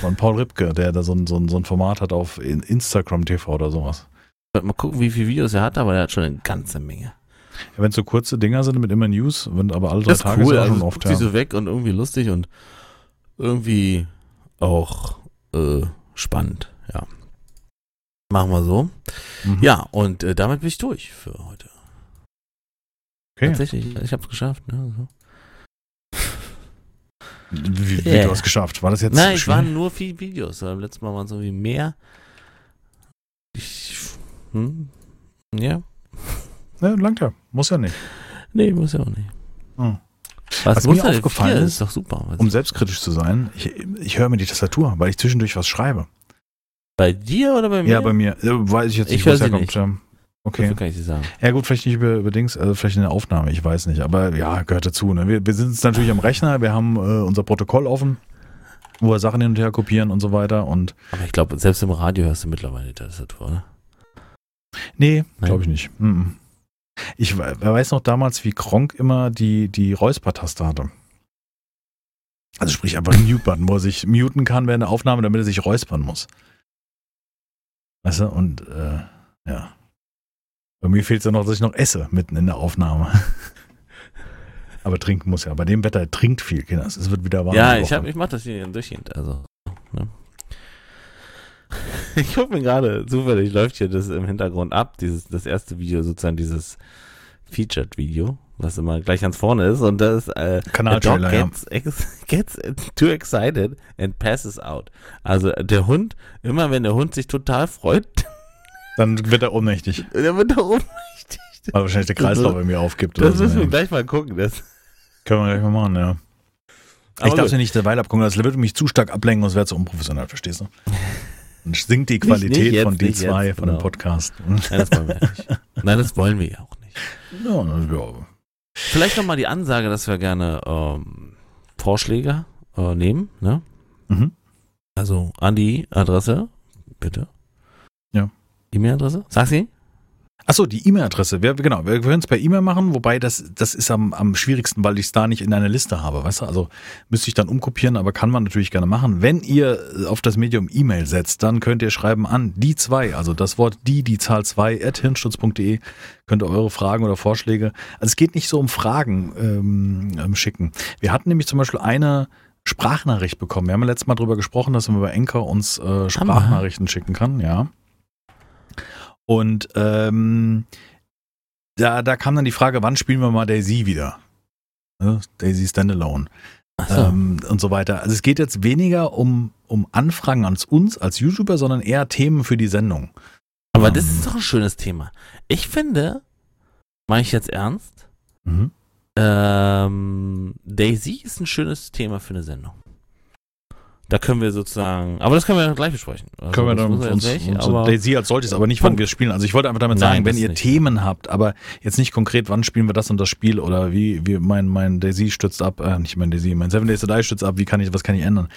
Von Paul Ripke, der da so ein, so ein, so ein Format hat auf in- Instagram TV oder sowas. Mal gucken, wie viele Videos er hat, aber er hat schon eine ganze Menge. Ja, wenn es so kurze Dinger sind mit immer News, wenn aber alle drei Das Tage cool, ist auch also schon oft. Ja. so weg und irgendwie lustig und irgendwie auch äh, spannend, ja. Machen wir so. Mhm. Ja, und äh, damit bin ich durch für heute. Okay. Tatsächlich, ich hab's geschafft. Ne? So. Wie, wie Yeah. du hast geschafft. War das jetzt Nein, es waren nur vier Videos. Beim letzten Mal waren es irgendwie mehr. Ich, hm? Ja? Ja, langt ja. Muss ja nicht. Nee, muss ja auch nicht. Hm. Was, Was mir denn? aufgefallen ist, ist doch super. Was Um selbstkritisch zu sein, ich, ich höre mir die Tastatur, weil ich zwischendurch was schreibe. bei dir oder bei mir? Ja, bei mir. Äh, weiß ich jetzt Ich nicht, es sie herkommt. nicht. Dafür Okay. kann ich dir sagen. Ja gut, vielleicht nicht über, über Dings, also vielleicht in der Aufnahme, ich weiß nicht. Aber ja, gehört dazu. Ne? Wir, wir sind jetzt natürlich am Rechner, wir haben äh, unser Protokoll offen, wo wir Sachen hin und her kopieren und so weiter. Und Aber ich glaube, selbst im Radio hörst du mittlerweile die Tastatur, ne? nee, glaube ich nicht. Mhm. Ich we- wer weiß noch damals, wie Kronk immer die, die Räusper-Taste hatte. Also sprich einfach einen Mute-Button, wo er sich muten kann während der Aufnahme, damit er sich räuspern muss. Weißt du, und äh, ja. Bei mir fehlt es ja noch, dass ich noch esse mitten in der Aufnahme. *laughs* Aber trinken muss ja. Bei dem Wetter trinkt viel, Kinder. Es wird wieder warm. ja, ich, hab, ich mach das hier durchgehend. Also, ne? *laughs* Ich guck mir gerade, zufällig läuft hier das im Hintergrund ab, dieses, das erste Video, sozusagen dieses Featured-Video, was immer gleich ganz vorne ist und das äh, A dog gets, ex, gets too excited and passes out. Also der Hund, immer wenn der Hund sich total freut, Dann wird er ohnmächtig, der wird da ohnmächtig. weil wahrscheinlich der Kreislauf irgendwie aufgibt. Das oder so, müssen wir gleich mal gucken. Das, Können wir gleich mal machen, ja. Aber ich darf gut. ja nicht derweil abgucken, das würde mich zu stark ablenken, sonst wäre es unprofessionell, verstehst du? Dann sinkt die Nicht- Qualität nicht jetzt, von nicht D2, jetzt, von dem genau. Podcast. Nein, das wollen wir ja nicht. Nein, das wollen wir ja auch nicht. *laughs* Ja, ja. Vielleicht nochmal die Ansage, dass wir gerne ähm, Vorschläge äh, nehmen, ne? Mhm. Also an die Adresse, bitte. E-Mail-Adresse? Sag sie? Achso, die E-Mail-Adresse. Wir, genau, wir können es per E-Mail machen, wobei das, das ist am, am schwierigsten, weil ich es da nicht in einer Liste habe, weißt du? Also müsste ich dann umkopieren, aber kann man natürlich gerne machen. Wenn ihr auf das Medium E-Mail setzt, dann könnt ihr schreiben an die zwei, also das Wort die, die Zahl zwei, at hirnschutz.de, könnt ihr eure Fragen oder Vorschläge. Also es geht nicht so um Fragen ähm, ähm, schicken. Wir hatten nämlich zum Beispiel eine Sprachnachricht bekommen. Wir haben ja letztes Mal drüber gesprochen, dass man über Enker uns äh, Sprachnachrichten schicken kann, ja. Und ähm, da, da kam dann die Frage, wann spielen wir mal Daisy wieder? Ne? Daisy Standalone Achso. ähm, und so weiter. Also es geht jetzt weniger um, um Anfragen an uns als YouTuber, sondern eher Themen für die Sendung. Aber das ähm, ist doch ein schönes Thema. Ich finde, mache ich jetzt ernst, Mhm. Ähm, Daisy ist ein schönes Thema für eine Sendung. Da können wir sozusagen, aber das können wir gleich besprechen. Also Können wir dann uns, jetzt uns Daisy als solches, aber nicht, wann wir spielen. Also ich wollte einfach damit Nein, sagen, wenn das ihr nicht. Themen habt, aber jetzt nicht konkret, wann spielen wir das und das Spiel oder wie, wie mein, mein Daisy stützt ab, äh, nicht mein Daisy, mein Seven Days to Die stützt ab, wie kann ich, was kann ich ändern?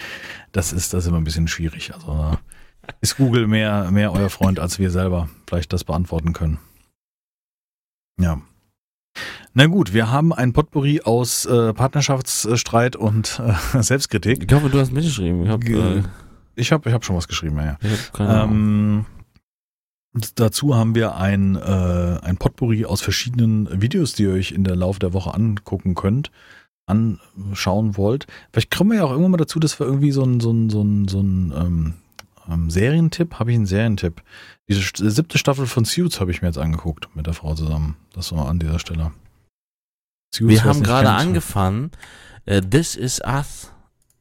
Das ist, das ist immer ein bisschen schwierig. Also da ist Google mehr, mehr euer Freund, als wir selber vielleicht das beantworten können. Ja. Na gut, wir haben ein Potpourri aus äh, Partnerschaftsstreit und äh, *laughs* Selbstkritik. Ich hoffe, du hast mitgeschrieben. Ich habe äh, Ich habe ich hab schon was geschrieben, ja. ja. hab. Ähm, dazu haben wir ein, äh, ein Potpourri aus verschiedenen Videos, die ihr euch in der Laufe der Woche angucken könnt, anschauen wollt. Vielleicht kommen wir ja auch irgendwann mal dazu, dass wir irgendwie so ein, so ein, so ein, so ein ähm, ähm, Serientipp, habe ich einen Serientipp. Diese st- siebte Staffel von Suits habe ich mir jetzt angeguckt mit der Frau zusammen. Das war an dieser Stelle. Suits, Wir haben gerade angefangen, äh, This Is Us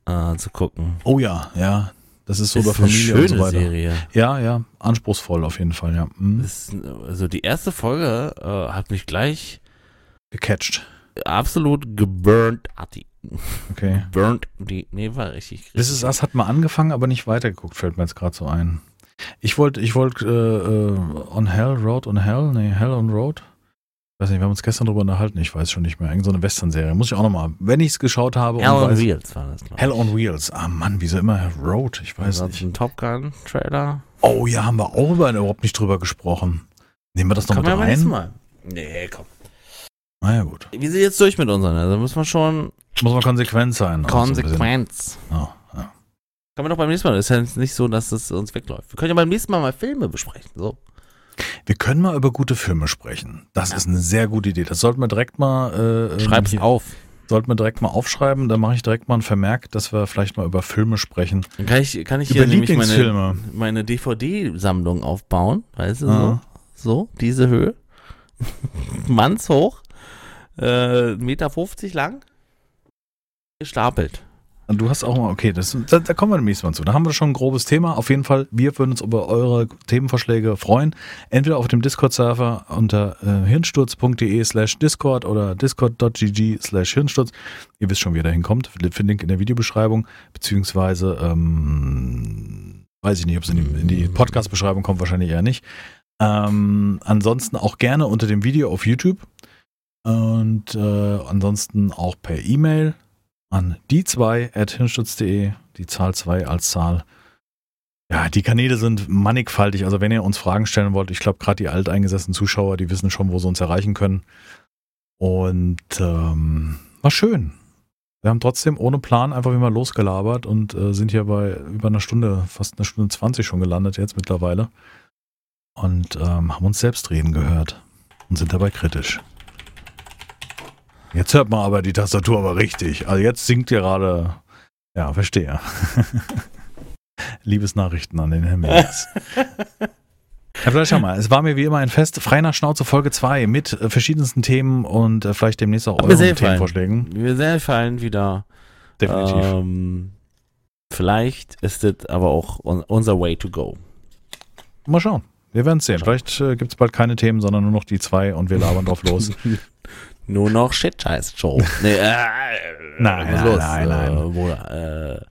äh, zu gucken. Oh ja, ja. Das ist so ist über eine Familie schöne und so weiter. Serie. Ja, ja, anspruchsvoll auf jeden Fall, ja. Mhm. Ist, also die erste Folge äh, hat mich gleich Gecatcht. absolut geburnt. Hat die Okay. burnt. Die, nee, war richtig. richtig This Is Us hat mal angefangen, aber nicht weitergeguckt, fällt mir jetzt gerade so ein. Ich wollte, ich wollte äh, äh, On Hell, Road on Hell, nee, Hell on Road. Weiß nicht, wir haben uns gestern drüber unterhalten, ich weiß schon nicht mehr. Irgend so eine Western-Serie. Muss ich auch nochmal, wenn ich es geschaut habe. Hell on weiß, Wheels war das, glaub ich. Hell on Wheels. Ah Mann, wieso immer Road? Ich weiß nicht. ein Top Gun Trailer. Oh ja, haben wir auch über, überhaupt nicht drüber gesprochen. Nehmen wir das noch Kann mit nächsten rein? Mal. Nee, komm. Na ja, gut. Wir sind jetzt durch mit unseren, also müssen wir schon Muss man konsequent sein. also. Konsequenz. Ja. Können wir doch beim nächsten Mal. Das ist ja jetzt nicht so, dass es uns wegläuft. Wir können ja beim nächsten Mal mal Filme besprechen. So. Wir können mal über gute Filme sprechen. Das ist eine sehr gute Idee. Das sollten wir direkt mal. Äh, Schreib's hier- auf. Sollten wir direkt mal aufschreiben, dann mache ich direkt mal einen Vermerk, dass wir vielleicht mal über Filme sprechen. Dann kann ich, kann ich Über hier nämlich meine, Lieblingsfilme. meine DVD-Sammlung aufbauen. Weißt du, Ah. so? So, diese Höhe. *laughs* Mannshoch. Äh, Meter 50 lang. Gestapelt. Du hast auch mal, okay, das, da, da kommen wir demnächst mal zu. Da haben wir schon ein grobes Thema. Auf jeden Fall, wir würden uns über eure Themenvorschläge freuen. Entweder auf dem Discord-Server unter äh, hirnsturz.de slash Discord oder discord.gg slash Hirnsturz. Ihr wisst schon, wie ihr da hinkommt. Link in der Videobeschreibung, beziehungsweise ähm, weiß ich nicht, ob es in die, in die Podcast-Beschreibung kommt, wahrscheinlich eher nicht. Ähm, ansonsten auch gerne unter dem Video auf YouTube und äh, ansonsten auch per E-Mail an die 2 at hirnstutz.de, die Zahl 2 als Zahl. Ja, die Kanäle sind mannigfaltig. Also wenn ihr uns Fragen stellen wollt, ich glaube gerade die alteingesessenen Zuschauer, die wissen schon, wo sie uns erreichen können. Und ähm, war schön. Wir haben trotzdem ohne Plan einfach immer losgelabert und äh, sind hier bei über einer Stunde, fast eine Stunde 20 schon gelandet jetzt mittlerweile. Und ähm, haben uns selbst reden gehört und sind dabei kritisch. Jetzt hört man aber die Tastatur aber richtig. Also jetzt singt ihr gerade. Ja, verstehe. *laughs* Liebesnachrichten an den *laughs* vielleicht schau mal, es war mir wie immer ein Fest. Frei nach Schnauze Folge 2 mit äh, verschiedensten Themen und äh, vielleicht demnächst auch euren. Themenvorschlägen. Wir sehr fallen wieder. Definitiv. Ähm, vielleicht ist das aber auch un unser Way to go. Mal schauen. Wir werden es sehen. Vielleicht äh, gibt es bald keine Themen, sondern nur noch die zwei und wir labern drauf los. *laughs* Nur noch Shit-Scheiß-Show. nee, äh, *laughs* Nein, nein, los? nein, nein. Äh, Bruder, äh,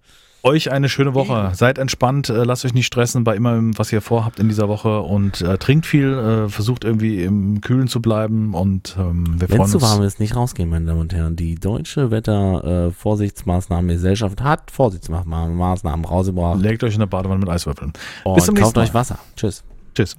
euch eine schöne Woche. Seid entspannt, äh, lasst euch nicht stressen bei immer, was ihr vorhabt in dieser Woche und äh, trinkt viel, äh, versucht irgendwie im Kühlen zu bleiben und ähm, wir Wenn es zu warm ist, nicht rausgehen, meine Damen und Herren. Die deutsche Wetter-Vorsichtsmaßnahmengesellschaft hat Vorsichtsmaßnahmen rausgebracht. Legt euch in der Badewanne mit Eiswürfeln. Und bis zum kauft nächsten euch Wasser. Tschüss. Tschüss.